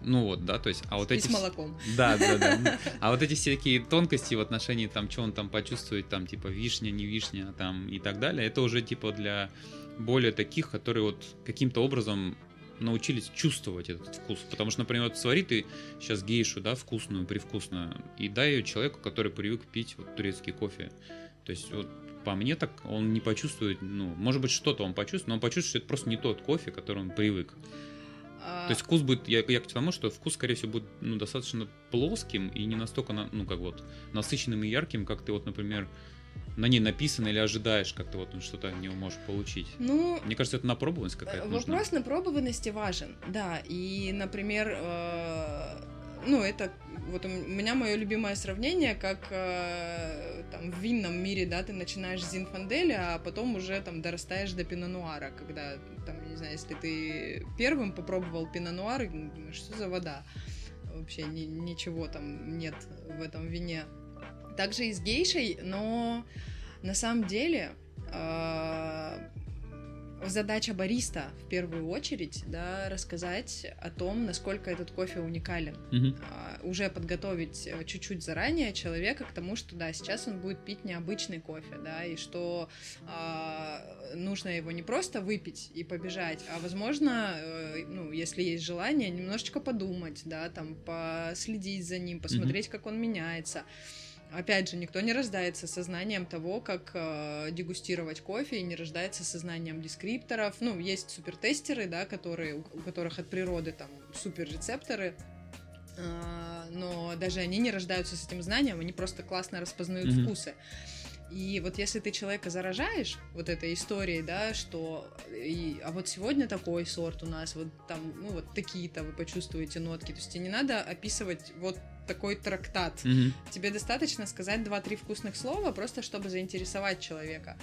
Ну вот, да, то есть, а вот эти. с молоком. Да, да, да. А вот эти всякие тонкости в отношении там, что он там почувствует, там типа вишня, не вишня, там и так далее, это уже типа для более таких, которые вот каким-то образом научились чувствовать этот вкус. Потому что, например, вот свари ты сейчас гейшу, да, вкусную, привкусную, и дай ее человеку, который привык пить вот турецкий кофе. То есть вот по мне так он не почувствует, ну, может быть, что-то он почувствует, но он почувствует, что это просто не тот кофе, к которому он привык. А... То есть вкус будет, я, я к тому, что вкус, скорее всего, будет ну, достаточно плоским и не настолько, ну, как вот, насыщенным и ярким, как ты вот, например, на ней написано или ожидаешь, как ты вот что-то от него можешь получить? Ну, мне кажется, это напробованность какая-то. Вопрос нужна. напробованности важен, да. И, например, э, ну, это вот у меня мое любимое сравнение, как э, там в винном мире, да, ты начинаешь с Зинфанделя, а потом уже там дорастаешь до пинонуара, когда там, не знаю, если ты первым попробовал пинонуар, что за вода? Вообще ни, ничего там нет в этом вине. Также и с гейшей, но на самом деле э, задача бариста в первую очередь, да, рассказать о том, насколько этот кофе уникален. Mm-hmm. А, уже подготовить э, чуть-чуть заранее человека к тому, что да, сейчас он будет пить необычный кофе, да, и что а, нужно его не просто выпить и побежать, а возможно, э, ну, если есть желание, немножечко подумать, да, там последить за ним, посмотреть, mm-hmm. как он меняется. Опять же, никто не рождается сознанием того, как э, дегустировать кофе, и не рождается сознанием дескрипторов. Ну, есть супертестеры, да, которые, у которых от природы там суперрецепторы, э, но даже они не рождаются с этим знанием, они просто классно распознают mm-hmm. вкусы. И вот если ты человека заражаешь вот этой историей, да, что и, а вот сегодня такой сорт у нас, вот там, ну вот такие-то вы почувствуете нотки, то есть тебе не надо описывать вот такой трактат. Mm-hmm. Тебе достаточно сказать два-три вкусных слова, просто чтобы заинтересовать человека.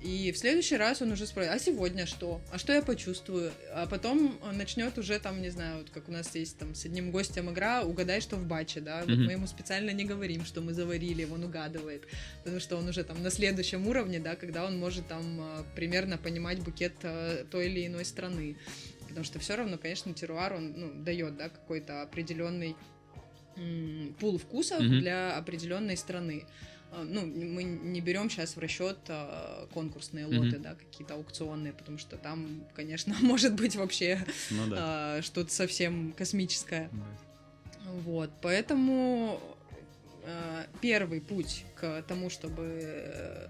И в следующий раз он уже спросит, а сегодня что? А что я почувствую? А потом он начнет уже там, не знаю, вот как у нас есть там с одним гостем игра, угадай, что в баче, да? Вот mm-hmm. мы ему специально не говорим, что мы заварили, он угадывает, потому что он уже там на следующем уровне, да, когда он может там а, примерно понимать букет а, той или иной страны. Потому что все равно, конечно, теруар, он ну, дает, да, какой-то определенный пул вкусов mm-hmm. для определенной страны. А, ну, мы не берем сейчас в расчет а, конкурсные mm-hmm. лоты, да, какие-то аукционные, потому что там, конечно, может быть вообще ну, да. а, что-то совсем космическое. Mm-hmm. Вот, поэтому первый путь к тому, чтобы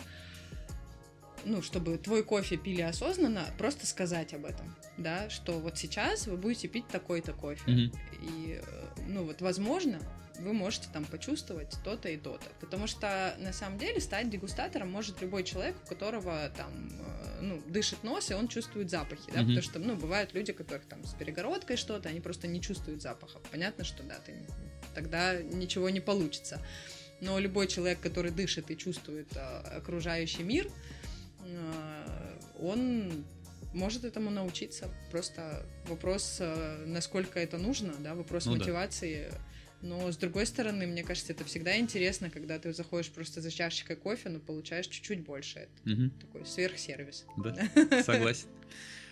ну, чтобы твой кофе пили осознанно, просто сказать об этом, да, что вот сейчас вы будете пить такой-то кофе. Mm-hmm. И, ну, вот, возможно, вы можете там почувствовать то-то и то-то. Потому что на самом деле стать дегустатором может любой человек, у которого там э, ну, дышит нос, и он чувствует запахи, да, mm-hmm. потому что, ну, бывают люди, которых там с перегородкой что-то, они просто не чувствуют запахов. Понятно, что да, ты тогда ничего не получится. Но любой человек, который дышит и чувствует окружающий мир, он может этому научиться. Просто вопрос, насколько это нужно, да, вопрос ну, мотивации. Да но с другой стороны, мне кажется, это всегда интересно, когда ты заходишь просто за чашечкой кофе, но получаешь чуть-чуть больше. Это угу. такой сверхсервис. Да, согласен.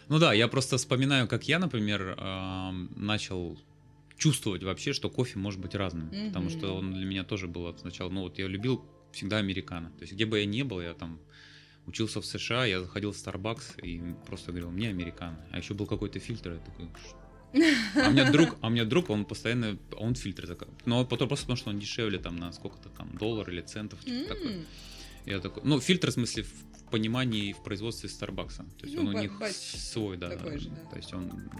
Ну да, я просто вспоминаю, как я, например, начал чувствовать вообще, что кофе может быть разным. Потому что он для меня тоже был сначала, ну вот я любил всегда американо. То есть где бы я ни был, я там учился в США, я заходил в Starbucks и просто говорил, мне американо. А еще был какой-то фильтр, я такой, а у меня друг, а у меня друг, он постоянно, он фильтр заказывает. Но потом просто потому, что он дешевле там на сколько-то там доллар или центов, что-то mm. такое. Я такой, ну, фильтр в смысле в понимании в производстве Старбакса. То есть ну, он у них свой, да, да, же, да. То есть он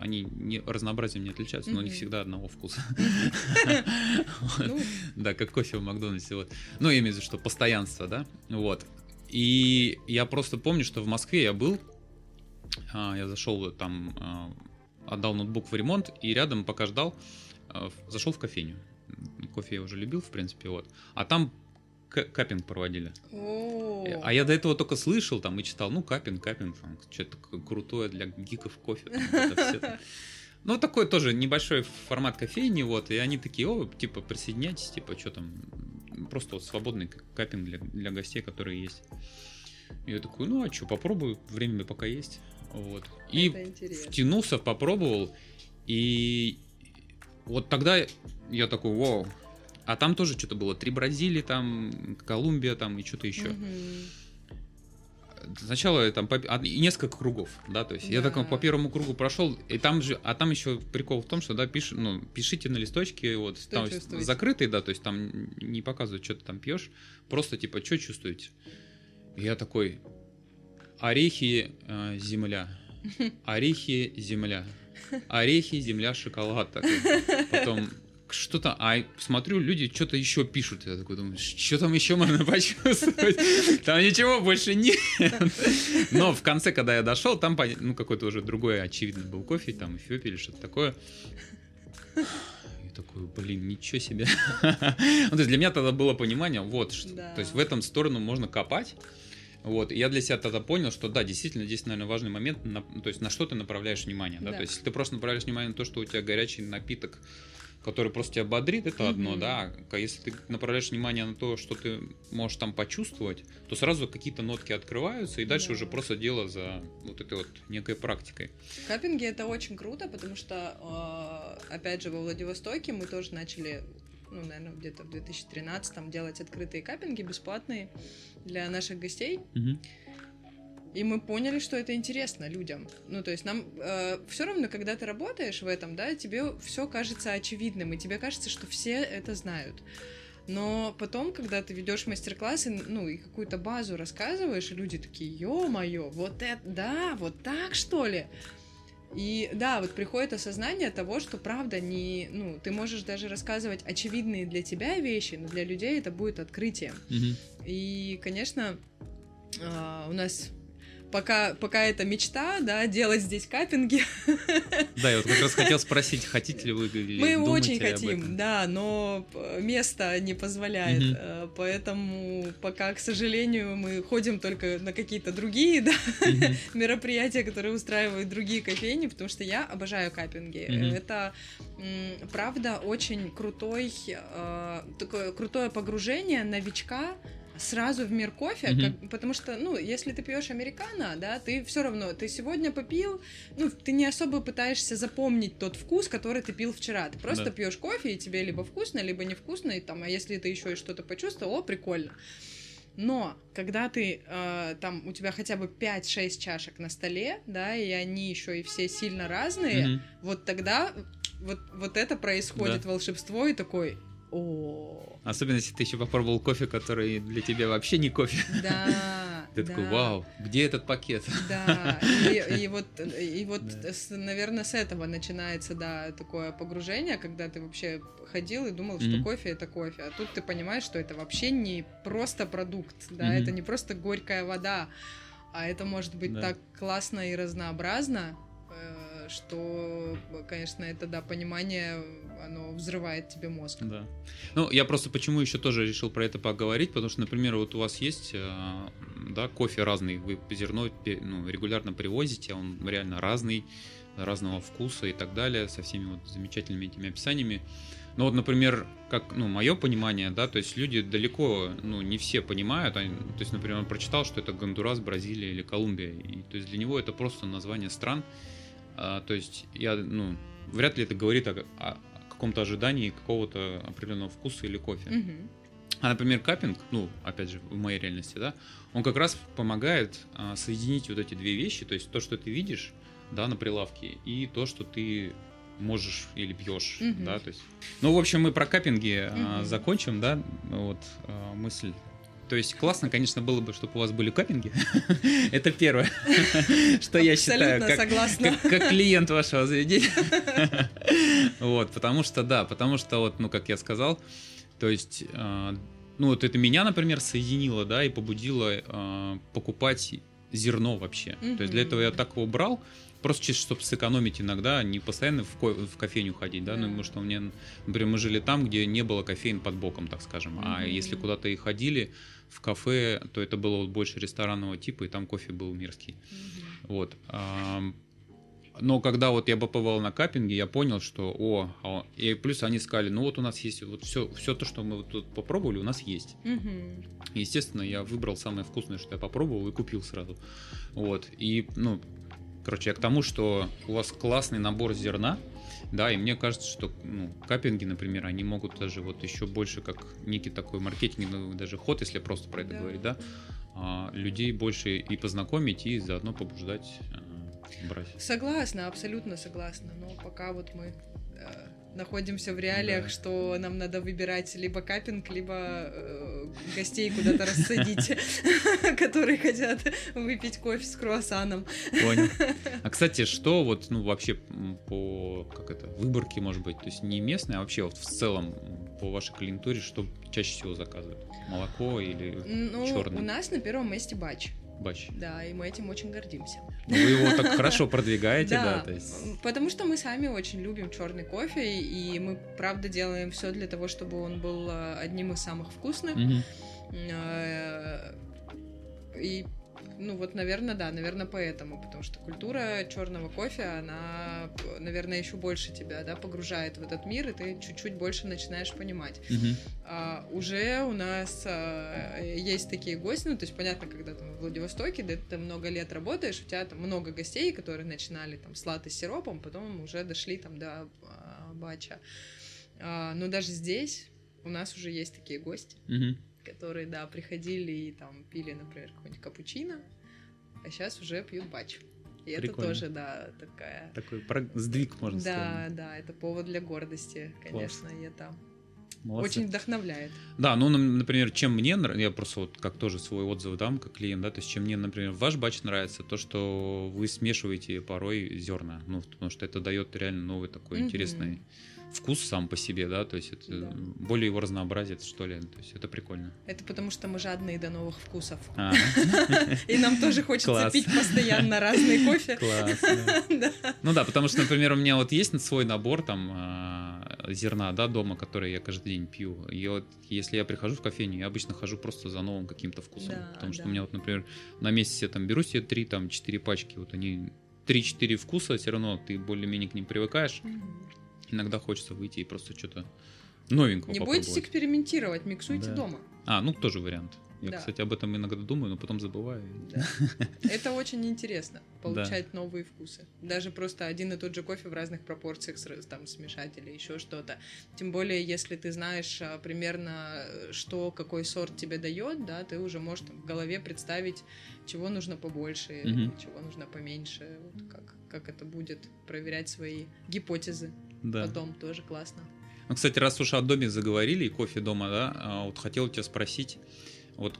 они не, разнообразием не отличаются, но у них всегда одного вкуса. Ну. Да, как кофе в Макдональдсе. Вот. Ну, я имею в виду, что постоянство, да. Вот. И я просто помню, что в Москве я был, а, я зашел там а, отдал ноутбук в ремонт и рядом, пока ждал, э, зашел в кофейню. Кофе я уже любил, в принципе, вот. А там капинг проводили. А я до этого только слышал там и читал, ну, капинг, капинг, что-то крутое для гиков кофе. Там, ну, такой тоже небольшой формат кофейни, вот, и они такие, о, типа, присоединяйтесь, типа, что там, просто вот свободный капинг для, для гостей, которые есть. И я такой, ну, а что, попробую, время пока есть. Вот. И втянулся, попробовал. И вот тогда я такой, вау. А там тоже что-то было. Три Бразилии, там, Колумбия, там и что-то еще. Сначала там по, а, несколько кругов, да, то есть да. я так по первому кругу прошел, и там же, а там еще прикол в том, что да, пиш, ну, пишите на листочке, вот что там чувствуете? закрытый, да, то есть там не показывают, что ты там пьешь, просто типа, что чувствуете? Я такой, орехи, э, земля. Орехи, земля. Орехи, земля, шоколад. Такой. Потом что-то, а смотрю, люди что-то еще пишут. Я такой думаю, что там еще можно почувствовать? Там ничего больше нет. Но в конце, когда я дошел, там ну, какой-то уже другой, очевидно, был кофе, там Эфиопия или что-то такое. Я такой, блин, ничего себе. ну, то есть для меня тогда было понимание, вот, что, да. то есть в этом сторону можно копать, вот, и я для себя тогда понял, что да, действительно, здесь, наверное, важный момент, на, то есть на что ты направляешь внимание, да? да, то есть если ты просто направляешь внимание на то, что у тебя горячий напиток, который просто тебя бодрит, это mm-hmm. одно, да, а если ты направляешь внимание на то, что ты можешь там почувствовать, то сразу какие-то нотки открываются, и дальше да. уже просто дело за вот этой вот некой практикой. Каппинги это очень круто, потому что, э, опять же, во Владивостоке мы тоже начали ну, наверное, где-то в 2013 делать открытые каппинги бесплатные для наших гостей. Угу. И мы поняли, что это интересно людям. Ну, то есть нам э, все равно, когда ты работаешь в этом, да, тебе все кажется очевидным, и тебе кажется, что все это знают. Но потом, когда ты ведешь мастер-классы, ну, и какую-то базу рассказываешь, и люди такие, ё-моё, вот это, да, вот так что ли? И да, вот приходит осознание того, что правда не, ну, ты можешь даже рассказывать очевидные для тебя вещи, но для людей это будет открытием. Mm-hmm. И, конечно, а, у нас пока, пока это мечта, да, делать здесь каппинги. Да, я вот как раз хотел спросить, хотите ли вы или Мы очень хотим, да, но место не позволяет, угу. поэтому пока, к сожалению, мы ходим только на какие-то другие, да, угу. мероприятия, которые устраивают другие кофейни, потому что я обожаю каппинги. Угу. Это, правда, очень крутой, э, такое крутое погружение новичка сразу в мир кофе, mm-hmm. как, потому что, ну, если ты пьешь американо, да, ты все равно, ты сегодня попил, ну, ты не особо пытаешься запомнить тот вкус, который ты пил вчера, ты просто да. пьешь кофе, и тебе либо вкусно, либо невкусно, и там, а если ты еще и что-то почувствовал, о, прикольно. Но когда ты э, там у тебя хотя бы 5-6 чашек на столе, да, и они еще и все сильно разные, mm-hmm. вот тогда вот, вот это происходит да. волшебство и такой, о. Особенно если ты еще попробовал кофе, который для тебя вообще не кофе. Да. Ты такой, вау, где этот пакет? Да. И, и вот, и вот, да. с, наверное, с этого начинается, да, такое погружение, когда ты вообще ходил и думал, mm-hmm. что кофе это кофе, а тут ты понимаешь, что это вообще не просто продукт, да, mm-hmm. это не просто горькая вода, а это может быть да. так классно и разнообразно, э, что, конечно, это, да, понимание, оно взрывает тебе мозг. Да. Ну, я просто почему еще тоже решил про это поговорить, потому что, например, вот у вас есть, э, да, кофе разный, вы зерно ну, регулярно привозите, он реально разный, разного вкуса и так далее, со всеми вот замечательными этими описаниями. Но вот, например, как, ну, мое понимание, да, то есть люди далеко, ну, не все понимают, они, то есть, например, он прочитал, что это Гондурас, Бразилия или Колумбия, и то есть для него это просто название стран, а, то есть я, ну, вряд ли это говорит о, о каком-то ожидании какого-то определенного вкуса или кофе. Мгм. А, например, капинг, ну, опять же, в моей реальности, да, он как раз помогает а, соединить вот эти две вещи, то есть то, что ты видишь, да, на прилавке, и то, что ты можешь или пьешь, Мгм. да, то есть. Ну, в общем, мы про капинги а, Мгм. закончим, да, вот а, мысль. То есть классно, конечно, было бы, чтобы у вас были капинги. Это первое, что я считаю, как, согласна. как, как клиент вашего заведения. Вот, потому что, да, потому что, вот, ну, как я сказал, то есть, а, ну, вот это меня, например, соединило, да, и побудило а, покупать зерно вообще. То есть для этого я так его брал, просто чисто, чтобы сэкономить иногда, не постоянно в, ко- в кофейню ходить, да, ну, Да. потому что у меня, например, мы жили там, где не было кофеин под боком, так скажем, а Мгм. если куда-то и ходили в кафе, то это было вот больше ресторанного типа, и там кофе был мирский. Мгм. Вот. Но когда вот я побывал на каппинге, я понял, что о, а, и плюс они сказали, ну вот у нас есть вот все, все то, что мы вот тут попробовали, у нас есть. Мгм. Естественно, я выбрал самое вкусное, что я попробовал и купил сразу. Вот. И, ну, короче, я к тому, что у вас классный набор зерна, да, и мне кажется, что ну, каппинги, например, они могут даже вот еще больше как некий такой маркетинговый даже ход, если просто про это Да. говорить, да, а, людей больше и познакомить, и заодно побуждать а, брать. Согласна, абсолютно согласна. Но пока вот мы э, находимся в реалиях, Да. что нам надо выбирать либо капинг, либо э, гостей куда-то рассадить, которые хотят выпить кофе с круассаном. Понял. А кстати, что вот, ну, вообще по, как это, выборке, может быть, то есть не местное, а вообще вот в целом по вашей клиентуре, что чаще всего заказывают? Молоко или Ну, черный у нас на первом месте бач. Бач? Да, и мы этим очень гордимся. Ну, вы его так хорошо продвигаете, да, то есть... м, потому что мы сами очень любим черный кофе, и мы правда делаем все для того, чтобы он был э, одним из самых вкусных. Э, И, ну вот, наверное, да, наверное, поэтому, потому что культура черного кофе, она, наверное, еще больше тебя, да, погружает в этот мир, и ты чуть-чуть больше начинаешь понимать. Мгм. А, уже у нас а, есть такие гости, ну, то есть, понятно, когда ты в Владивостоке, да, ты много лет работаешь, у тебя там много гостей, которые начинали там с латы с сиропом, потом уже дошли там до а, бача. А, но даже здесь у нас уже есть такие гости, Мгм. Которые, да, приходили и там пили, например, какой-нибудь капучино, а сейчас уже пьют бач. И это Прикольно. тоже, да, такая... Такой сдвиг, можно Да, сказать. да, это повод для гордости, конечно, и это Молодцы. очень вдохновляет. Да, ну, например, чем мне нравится, я просто вот как тоже свой отзыв дам, как клиент, да, то есть чем мне, например, ваш бач нравится, то, что вы смешиваете порой зерна, ну, потому что это дает реально новый такой Мгм. интересный вкус сам по себе, да, то есть это Да. более его разнообразит, что ли, то есть это прикольно. Это потому что мы жадные до новых вкусов. А, И нам тоже хочется Класс. пить постоянно разный кофе. Классно. Да. Ну да, потому что, например, у меня вот есть свой набор там а, зерна, да, дома, который я каждый день пью. И вот если я прихожу в кофейню, я обычно хожу просто за новым каким-то вкусом. Потому что у меня вот, например, на месяц я там беру себе три, там, четыре пачки, вот они 3-4 вкуса, все равно ты более-менее к ним привыкаешь. Иногда хочется выйти и просто что-то новенького Не попробовать. бойтесь экспериментировать, миксуйте Да. дома. А, ну тоже вариант. Я, Да. кстати, об этом иногда думаю, но потом забываю. Да. Это очень интересно, получать новые вкусы. Даже просто один и тот же кофе в разных пропорциях там смешать или еще что-то. Тем более, если ты знаешь а, примерно, э, что какой сорт тебе дает, да, ты уже можешь там, в голове представить, чего нужно побольше, Мгм. чего нужно поменьше, вот как, как это будет, проверять свои гипотезы Да. потом тоже классно. Ну, кстати, раз уж о доме заговорили и кофе дома, да, а, вот хотел тебя спросить, вот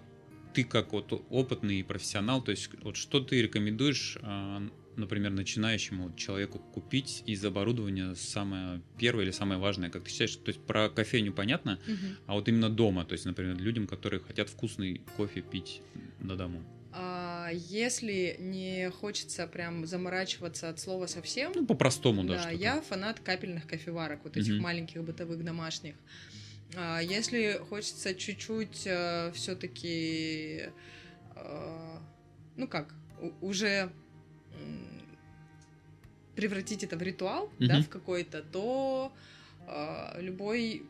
ты как вот опытный профессионал, то есть вот что ты рекомендуешь, а, например, начинающему человеку купить из оборудования самое первое или самое важное, как ты считаешь? То есть про кофейню понятно, а вот именно дома, то есть, например, людям, которые хотят вкусный кофе пить на дому. А, если не хочется прям заморачиваться от слова совсем, ну по-простому, да. Да, я фанат капельных кофеварок, вот этих угу. маленьких бытовых домашних. А если хочется чуть-чуть э, все-таки, э, ну как, уже превратить это в ритуал, угу. да, в какой-то, то э, любой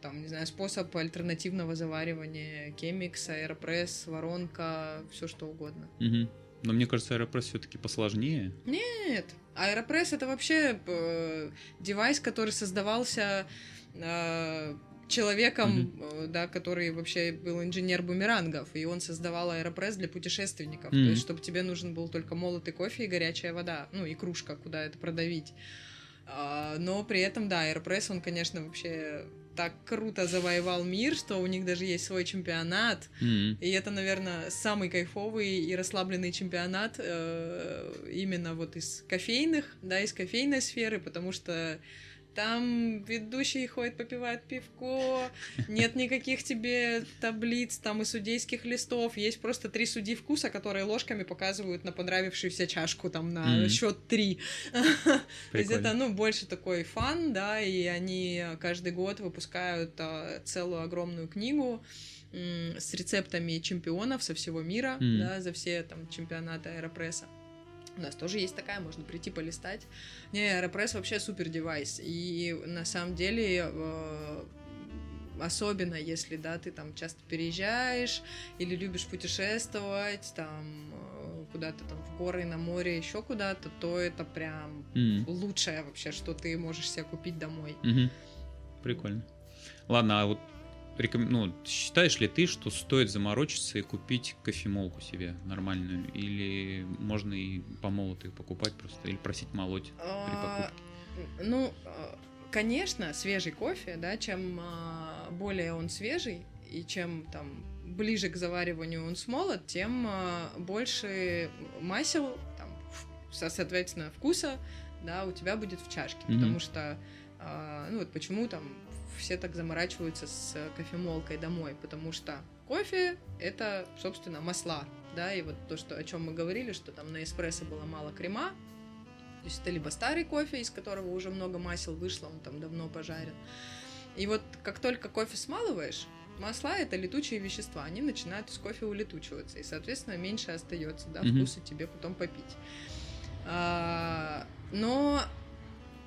там, не знаю, способ альтернативного заваривания, кемикс, аэропресс, воронка, все что угодно. Угу. Но мне кажется, аэропресс все-таки посложнее. Нет, аэропресс это вообще э, девайс, который создавался э, человеком, mm-hmm. да, который вообще был инженер бумерангов, и он создавал аэропресс для путешественников, mm-hmm. то есть чтобы тебе нужен был только молотый кофе и горячая вода, ну и кружка, куда это продавить. А, но при этом, да, аэропресс, он, конечно, вообще так круто завоевал мир, что у них даже есть свой чемпионат. Mm-hmm. И это, наверное, самый кайфовый и расслабленный чемпионат э, именно вот из кофейных, да, из кофейной сферы, потому что там ведущий ходит, попивает пивко, нет никаких тебе таблиц там и судейских листов, есть просто три судьи вкуса, которые ложками показывают на понравившуюся чашку там на mm-hmm. счет три. То есть это, ну, больше такой фан, да, и они каждый год выпускают а, целую огромную книгу с рецептами чемпионов со всего мира, mm. да, за все там чемпионаты аэропресса. У нас тоже есть такая, можно прийти полистать. Не, Аэропресс вообще супер девайс. И на самом деле э, особенно если, да, ты там часто переезжаешь или любишь путешествовать, там э, куда-то там в горы, на море, еще куда-то, то это прям mm. лучшее вообще, что ты можешь себе купить домой. Mm-hmm. Прикольно. Ладно, а вот реком... ну, считаешь ли ты, что стоит заморочиться и купить кофемолку себе нормальную? Или можно и помолотую покупать просто? Или просить молоть при а, покупке? Ну, а, конечно, свежий кофе, да, чем а, более он свежий, и чем там ближе к завариванию он смолот, тем больше масел, там, соответственно, вкуса, да, у тебя будет в чашке, mm-hmm. потому что, ну вот почему там все так заморачиваются с кофемолкой домой, потому что кофе — это, собственно, масла, да, и вот то, что, о чем мы говорили, что там на эспрессо было мало крема, то есть это либо старый кофе, из которого уже много масел вышло, он там давно пожарен. И вот как только кофе смалываешь, масла это летучие вещества, они начинают из кофе улетучиваться, и, соответственно, меньше остается, да, вкуса mm-hmm. тебе потом попить. А, но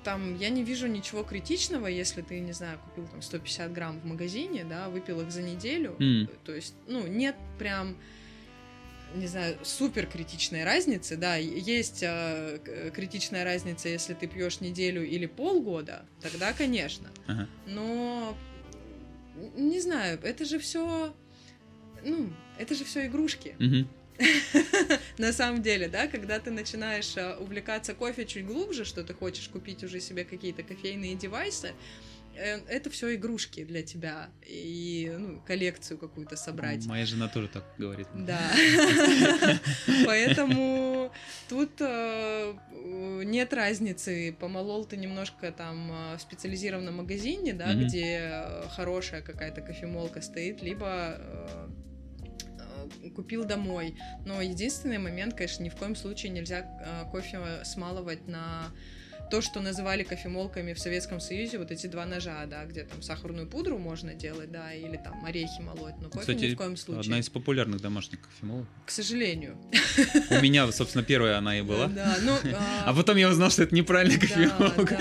там я не вижу ничего критичного, если ты, не знаю, купил там 150 грамм в магазине, да, выпил их за неделю. Mm. То есть, ну, нет прям не знаю, супер критичной разницы, да, есть э, критичная разница, если ты пьешь неделю или полгода, тогда, конечно. Uh-huh. Но не знаю, это же все, ну, это же все игрушки. Uh-huh. на самом деле, да, когда ты начинаешь э, увлекаться кофе чуть глубже, что ты хочешь купить уже себе какие-то кофейные девайсы, э, это все игрушки для тебя и ну, коллекцию какую-то собрать. Моя жена тоже так говорит. Да. Поэтому тут э, нет разницы, помолол ты немножко там в специализированном магазине, да, где хорошая какая-то кофемолка стоит, либо купил домой. Но единственный момент, конечно, ни в коем случае нельзя э, кофе смалывать на то, что называли кофемолками в Советском Союзе, вот эти два ножа, да, где там сахарную пудру можно делать, да, или там орехи молоть, но кофе Кстати, ни в коем случае. одна из популярных домашних кофемолок. К сожалению. У меня, собственно, первая она и была. Да, ну... А, а потом я узнал, что это неправильная кофемолка.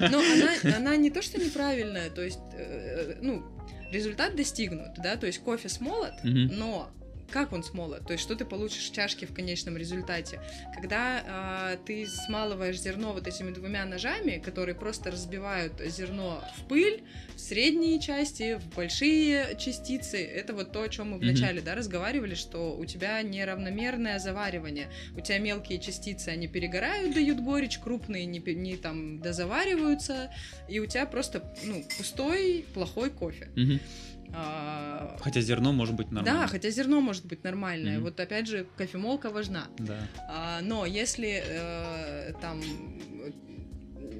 Но она, она не то, что неправильная, то есть, э, ну, результат достигнут, да, то есть кофе смолот, но как он смолот, то есть что ты получишь в чашке в конечном результате. Когда э, ты смалываешь зерно вот этими двумя ножами, которые просто разбивают зерно в пыль, в средние части, в большие частицы, это вот то, о чем мы вначале, mm-hmm. да, разговаривали, что у тебя неравномерное заваривание, у тебя мелкие частицы, они перегорают, дают горечь, крупные не, не там дозавариваются, и у тебя просто, ну, пустой, плохой кофе. Mm-hmm. А, хотя зерно может быть нормальное. Да, хотя зерно может быть нормальное. Mm-hmm. Вот опять же, кофемолка важна. Да. А, но если э, там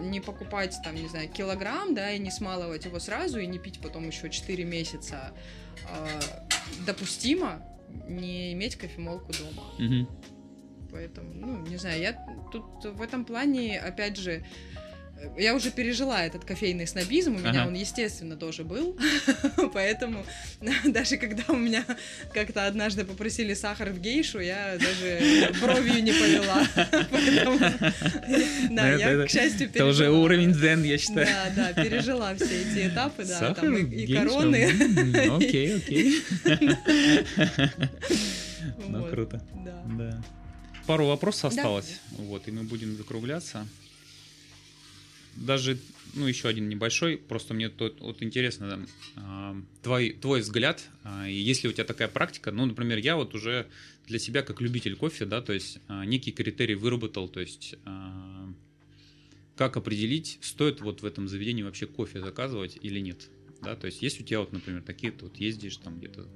не покупать там, не знаю, килограмм, да, и не смалывать его сразу, и не пить потом еще 4 месяца, э, допустимо, не иметь кофемолку дома. Мгм. Поэтому, ну, не знаю, я тут в этом плане, опять же, э, я уже пережила этот кофейный снобизм, у меня Ага. он, естественно, тоже был, поэтому даже когда у меня как-то однажды попросили сахар в гейшу, я даже бровью не повела. Поэтому, Да, это- я, к счастью, Это уже пережила. уровень дзен, я считаю. Да, да, пережила все эти этапы, да, там и, короны. Окей, окей. Ну, круто. Да. Пару вопросов осталось, вот, и мы будем закругляться. Даже, ну, еще один небольшой, просто мне тут вот интересно, а, твой, твой взгляд, а, и есть ли у тебя такая практика, ну, например, я вот уже для себя как любитель кофе, да, то есть а, некий критерий выработал, то есть как определить, стоит вот в этом заведении вообще кофе заказывать или нет, да, то есть есть у тебя вот, например, такие, ты вот ездишь там где-то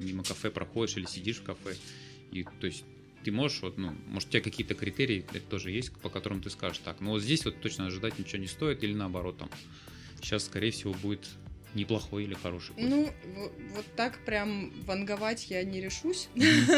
мимо кафе проходишь или сидишь в кафе, и то есть ты можешь, вот, ну, может, у тебя какие-то критерии это тоже есть, по которым ты скажешь, так, ну вот здесь вот точно ожидать ничего не стоит, или наоборот, там, сейчас, скорее всего, будет неплохой или хороший кофе. Ну, вот так прям ванговать я не решусь,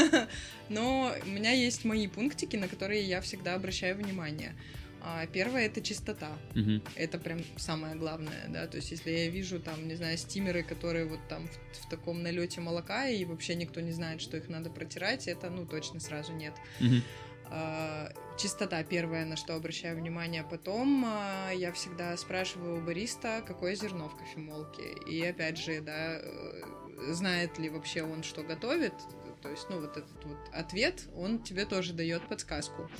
но у меня есть мои пунктики, на которые я всегда обращаю внимание. А, Первое это чистота. Мгм. Это прям самое главное, да. То есть, если я вижу там, не знаю, стимеры, которые вот там в, в таком налете молока, и вообще никто не знает, что их надо протирать, это ну точно сразу нет. Мгм. А, Чистота первое, на что обращаю внимание. Потом а, я всегда спрашиваю у бариста, какое зерно в кофемолке. И опять же, да, э, знает ли вообще он, что готовит. То есть, ну, вот этот вот ответ, он тебе тоже дает подсказку.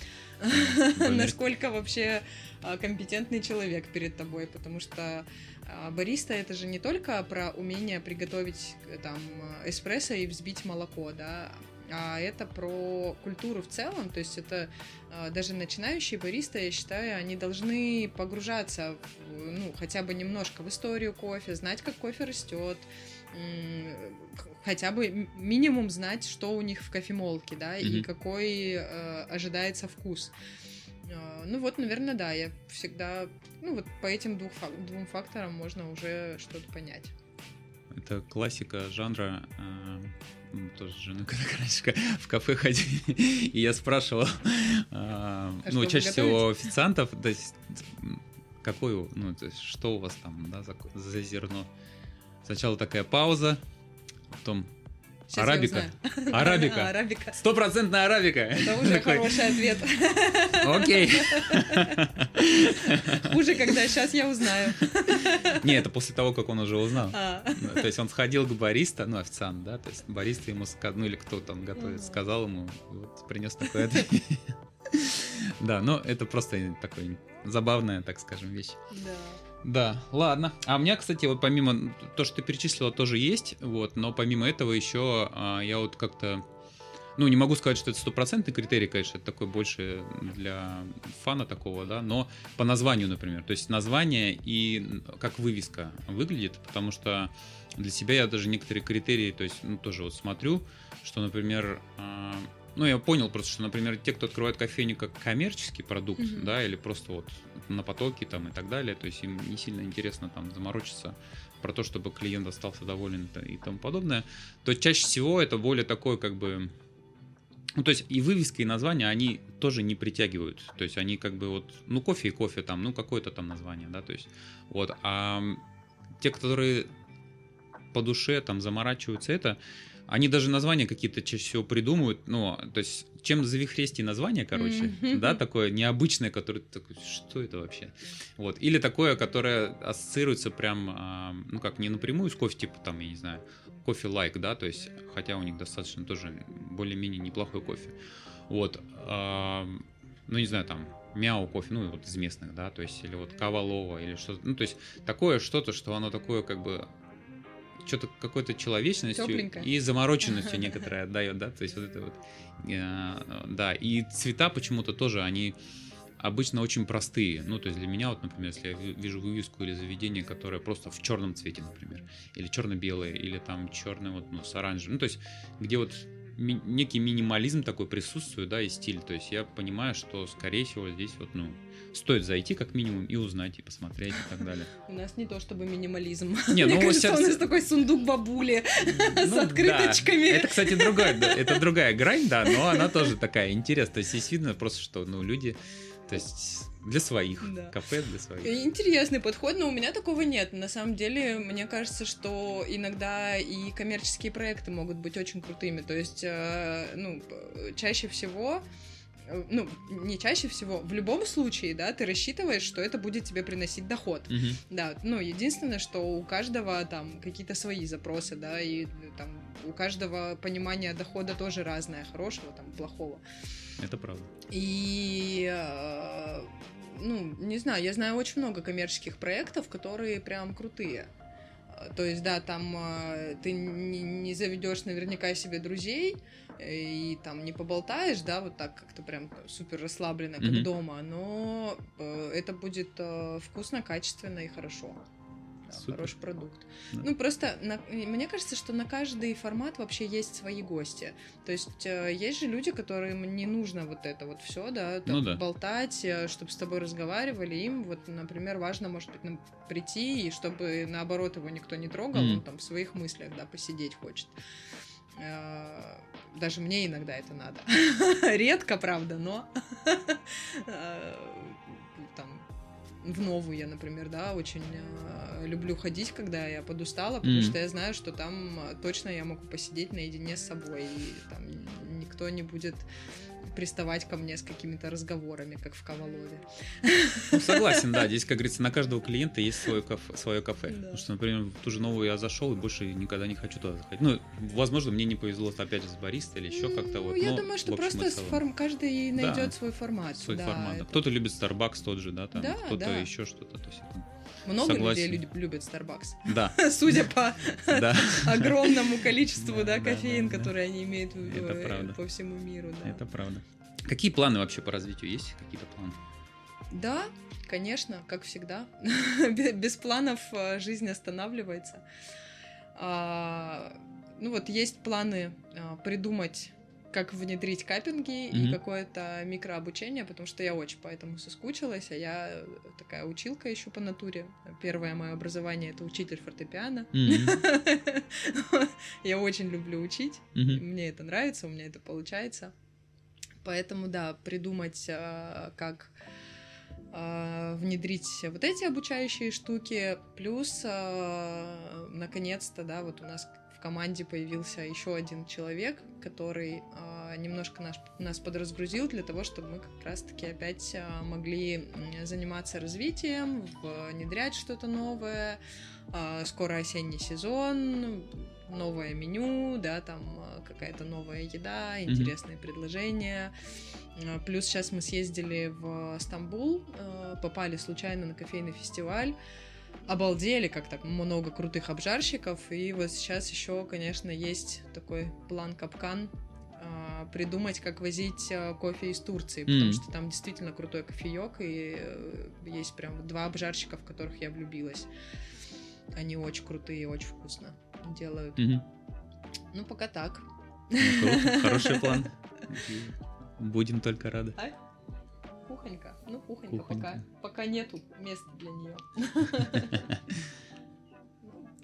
Насколько вообще а, компетентный человек перед тобой. Потому что а, бариста это же не только про умение приготовить э, там эспрессо и взбить молоко, да, а это про культуру в целом, то есть это а, даже начинающие баристы, я считаю, они должны погружаться в, ну, хотя бы немножко в историю кофе, знать, как кофе растет, хотя бы минимум знать, что у них в кофемолке, да, и Мгм. какой э, ожидается вкус. А, Ну вот, наверное, да, я всегда, ну вот по этим двух двум факторам можно уже что-то понять. Это классика жанра. мы тоже с женой когда раньше в кафе ходили, и я спрашивал, а, А ну, чаще всего официантов, то есть, какой, ну, то есть, что у вас там, да, за, за зерно. Сначала такая пауза, потом Сейчас я арабика. узнаю. Арабика. Арабика. Стопроцентная арабика. Это уже Такой, хороший ответ. Окей. Хуже, когда сейчас я узнаю. Не, это после того, как он уже узнал. А, Ну, То есть он сходил к бариста, ну, официант, да, то есть бариста ему сказал, ну, или кто там готовит, сказал ему, вот принес такой ответ. Да, но это просто такой забавная, так скажем, вещь. Да. Да, ладно. А у меня, кстати, вот помимо то, что ты перечислила, тоже есть, вот, но помимо этого еще а, я вот как-то, ну, не могу сказать, что это стопроцентный критерий, конечно, это такой больше для фана такого, да, но по названию, например, то есть название и как вывеска выглядит, потому что для себя я даже некоторые критерии, то есть, ну, тоже вот смотрю, что, например, а, ну, я понял просто, что, например, те, кто открывает кофейню как коммерческий продукт, Мгм. да, или просто вот на потоке там и так далее, то есть им не сильно интересно там заморочиться про то, чтобы клиент остался доволен и тому подобное, то чаще всего это более такое как бы... Ну, то есть и вывеска, и название, они тоже не притягивают. То есть они как бы вот, ну, кофе и кофе там, ну, какое-то там название, да, то есть вот. А те, которые по душе там заморачиваются это, они даже названия какие-то чаще всего придумывают, ну, то есть, чем завихрестие название, короче, да, такое необычное, которое такой, что это вообще? Вот, или такое, которое ассоциируется прям, а, ну, как, не напрямую с кофе, типа, там, я не знаю, кофе лайк, да, то есть, хотя у них достаточно тоже более-менее неплохой кофе. Вот, а, ну, не знаю, там, мяу кофе, ну, вот из местных, да, то есть, или вот кавалова, или что-то, ну, то есть, такое что-то, что оно такое, как бы, что-то какой-то человечностью Тёпленькое. и замороченностью некоторое отдает, да, то есть вот это вот, э, да, и цвета почему-то тоже, они обычно очень простые, ну, то есть для меня вот, например, если я ви- вижу вывеску или заведение, которое просто в черном цвете, например, или черно-белое, или там черный вот, ну, с оранжевым, ну, то есть где вот ми- некий минимализм такой присутствует, да, и стиль. То есть я понимаю, что, скорее всего, здесь вот, ну, стоит зайти как минимум и узнать, и посмотреть, и так далее. У нас не то чтобы минимализм. Не, ну, Мне кажется, сейчас- у нас такой сундук бабули с Ну, да. открыточками. Это, кстати, другая, да, это другая грань, да, но она тоже такая интересная. То есть здесь видно просто, что, ну, люди, то есть для своих, Да. кафе для своих. Интересный подход, но у меня такого нет. На самом деле, мне кажется, что иногда и коммерческие проекты могут быть очень крутыми. То есть, э, ну, чаще всего ну, не чаще всего, в любом случае, да, ты рассчитываешь, что это будет тебе приносить доход. Мгм. Да, ну, единственное, что у каждого там какие-то свои запросы, да, и э, там у каждого понимание дохода тоже разное, хорошего, там, плохого. Это правда. И, э, ну, не знаю, я знаю очень много коммерческих проектов, которые прям крутые. То есть, да, там э, ты не, не заведешь наверняка себе друзей и там не поболтаешь, да, вот так как-то прям супер расслабленно, как Мгм. дома, но э, это будет э, вкусно, качественно и хорошо. Супер. хороший продукт. Да. Ну, просто на- мне кажется, что на каждый формат вообще есть свои гости. То есть э, есть же люди, которым не нужно вот это вот все, да, там, Ну да. болтать, чтобы с тобой разговаривали. Им вот, например, важно, может быть, нам прийти, и чтобы наоборот его никто не трогал, Мгм. он там в своих мыслях, да, посидеть хочет. Э, Даже мне иногда это надо. Редко, правда, но э, в новую я, например, да, очень э, люблю ходить, когда я подустала, потому Мгм. что я знаю, что там э, точно я могу посидеть наедине с собой, и там никто не будет приставать ко мне с какими-то разговорами, как в Ковалове. Ну, согласен, да. Здесь, как говорится, на каждого клиента есть свое кафе. Свое кафе. Да. Потому что, например, в ту же новую я зашел и больше никогда не хочу туда заходить. Ну, возможно, мне не повезло, опять же, с бариста или еще как-то Ну, вот. Я но думаю, что просто форм- каждый Да. найдет свой формат. свой да, формат. да. это- Кто-то любит Starbucks тот же, да, там, Да, кто-то да. еще что-то. То есть это- Много согласен. людей лю- любят Starbucks. Да, Судя по огромному количеству, Да, кофеин, которые они имеют э, по всему миру, это правда. Какие планы вообще по развитию? Есть какие-то планы? Да, конечно, как всегда. Бе- Без планов э, жизнь останавливается. А, Ну вот есть планы а, придумать, как внедрить каппинги и Мгм. какое-то микрообучение, потому что я очень по этому соскучилась, а я такая училка еще по натуре. Первое мое образование это учитель фортепиано. Мгм, Я очень люблю учить. мгм. Мне это нравится, у меня это получается. Поэтому, да, придумать, а, как а, внедрить вот эти обучающие штуки. Плюс, а, наконец-то, да, вот у нас в команде появился еще один человек, который а, немножко наш, нас подразгрузил для того, чтобы мы как раз-таки опять а, могли заниматься развитием, внедрять что-то новое. А, Скоро осенний сезон, новое меню, да, там какая-то новая еда, интересные предложения. А, Плюс сейчас мы съездили в Стамбул, попали случайно на кофейный фестиваль. Обалдели, как так много крутых обжарщиков. И вот сейчас еще, конечно, есть такой план капкан а, придумать, как возить а, кофе из Турции, потому Мгм. что там действительно крутой кофеек, и э, есть прям два обжарщика, в которых я влюбилась. Они очень крутые, очень вкусно делают. Мгм. Ну, пока так. Ну, круто, Хороший план. Будем только рады. Кухонька. Ну, кухонька, Кухонька. пока. Пока нету места для нее.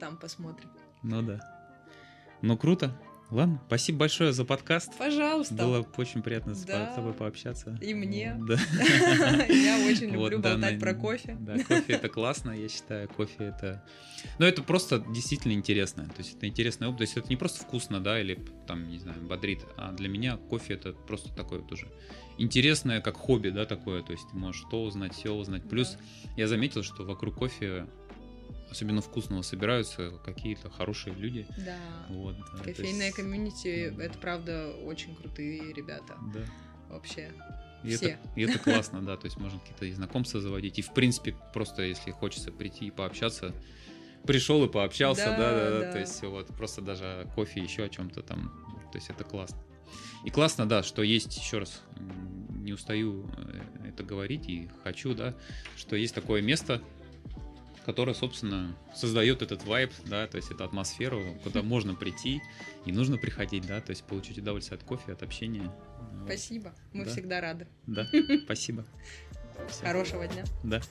Там посмотрим. Ну да. Ну круто. Ладно, спасибо большое за подкаст. Пожалуйста. Было очень приятно с Да. с тобой пообщаться. И мне. Да. Я очень Вот, люблю да, болтать на- про кофе. Да, кофе это классно, я считаю, кофе это... Ну, это просто действительно интересно. То есть это интересный опыт. То есть это не просто вкусно, да, или там, не знаю, бодрит, а для меня кофе это просто такое тоже интересное, как хобби, да, такое. То есть ты можешь то узнать, все узнать. Плюс я заметил, что вокруг кофе, особенно вкусного, собираются какие-то хорошие люди. Да. Вот, да, то Кофейное есть- комьюнити, да. это правда очень крутые ребята. Да. Вообще. И Все. это, и это классно, да, то есть можно какие-то и знакомства заводить. И в принципе, просто если хочется прийти и пообщаться, пришел и пообщался, Да, да, да, да, то есть вот просто даже кофе, еще о чем-то там, то есть это классно. И классно, да, что есть, еще раз, не устаю э, это говорить и хочу, да, что есть такое место, которая, собственно, создает этот вайб, да, то есть эту атмосферу, куда можно прийти и нужно приходить, да, то есть получить удовольствие от кофе, от общения. Спасибо, мы да. всегда рады. Да, спасибо. Хорошего дня. Да.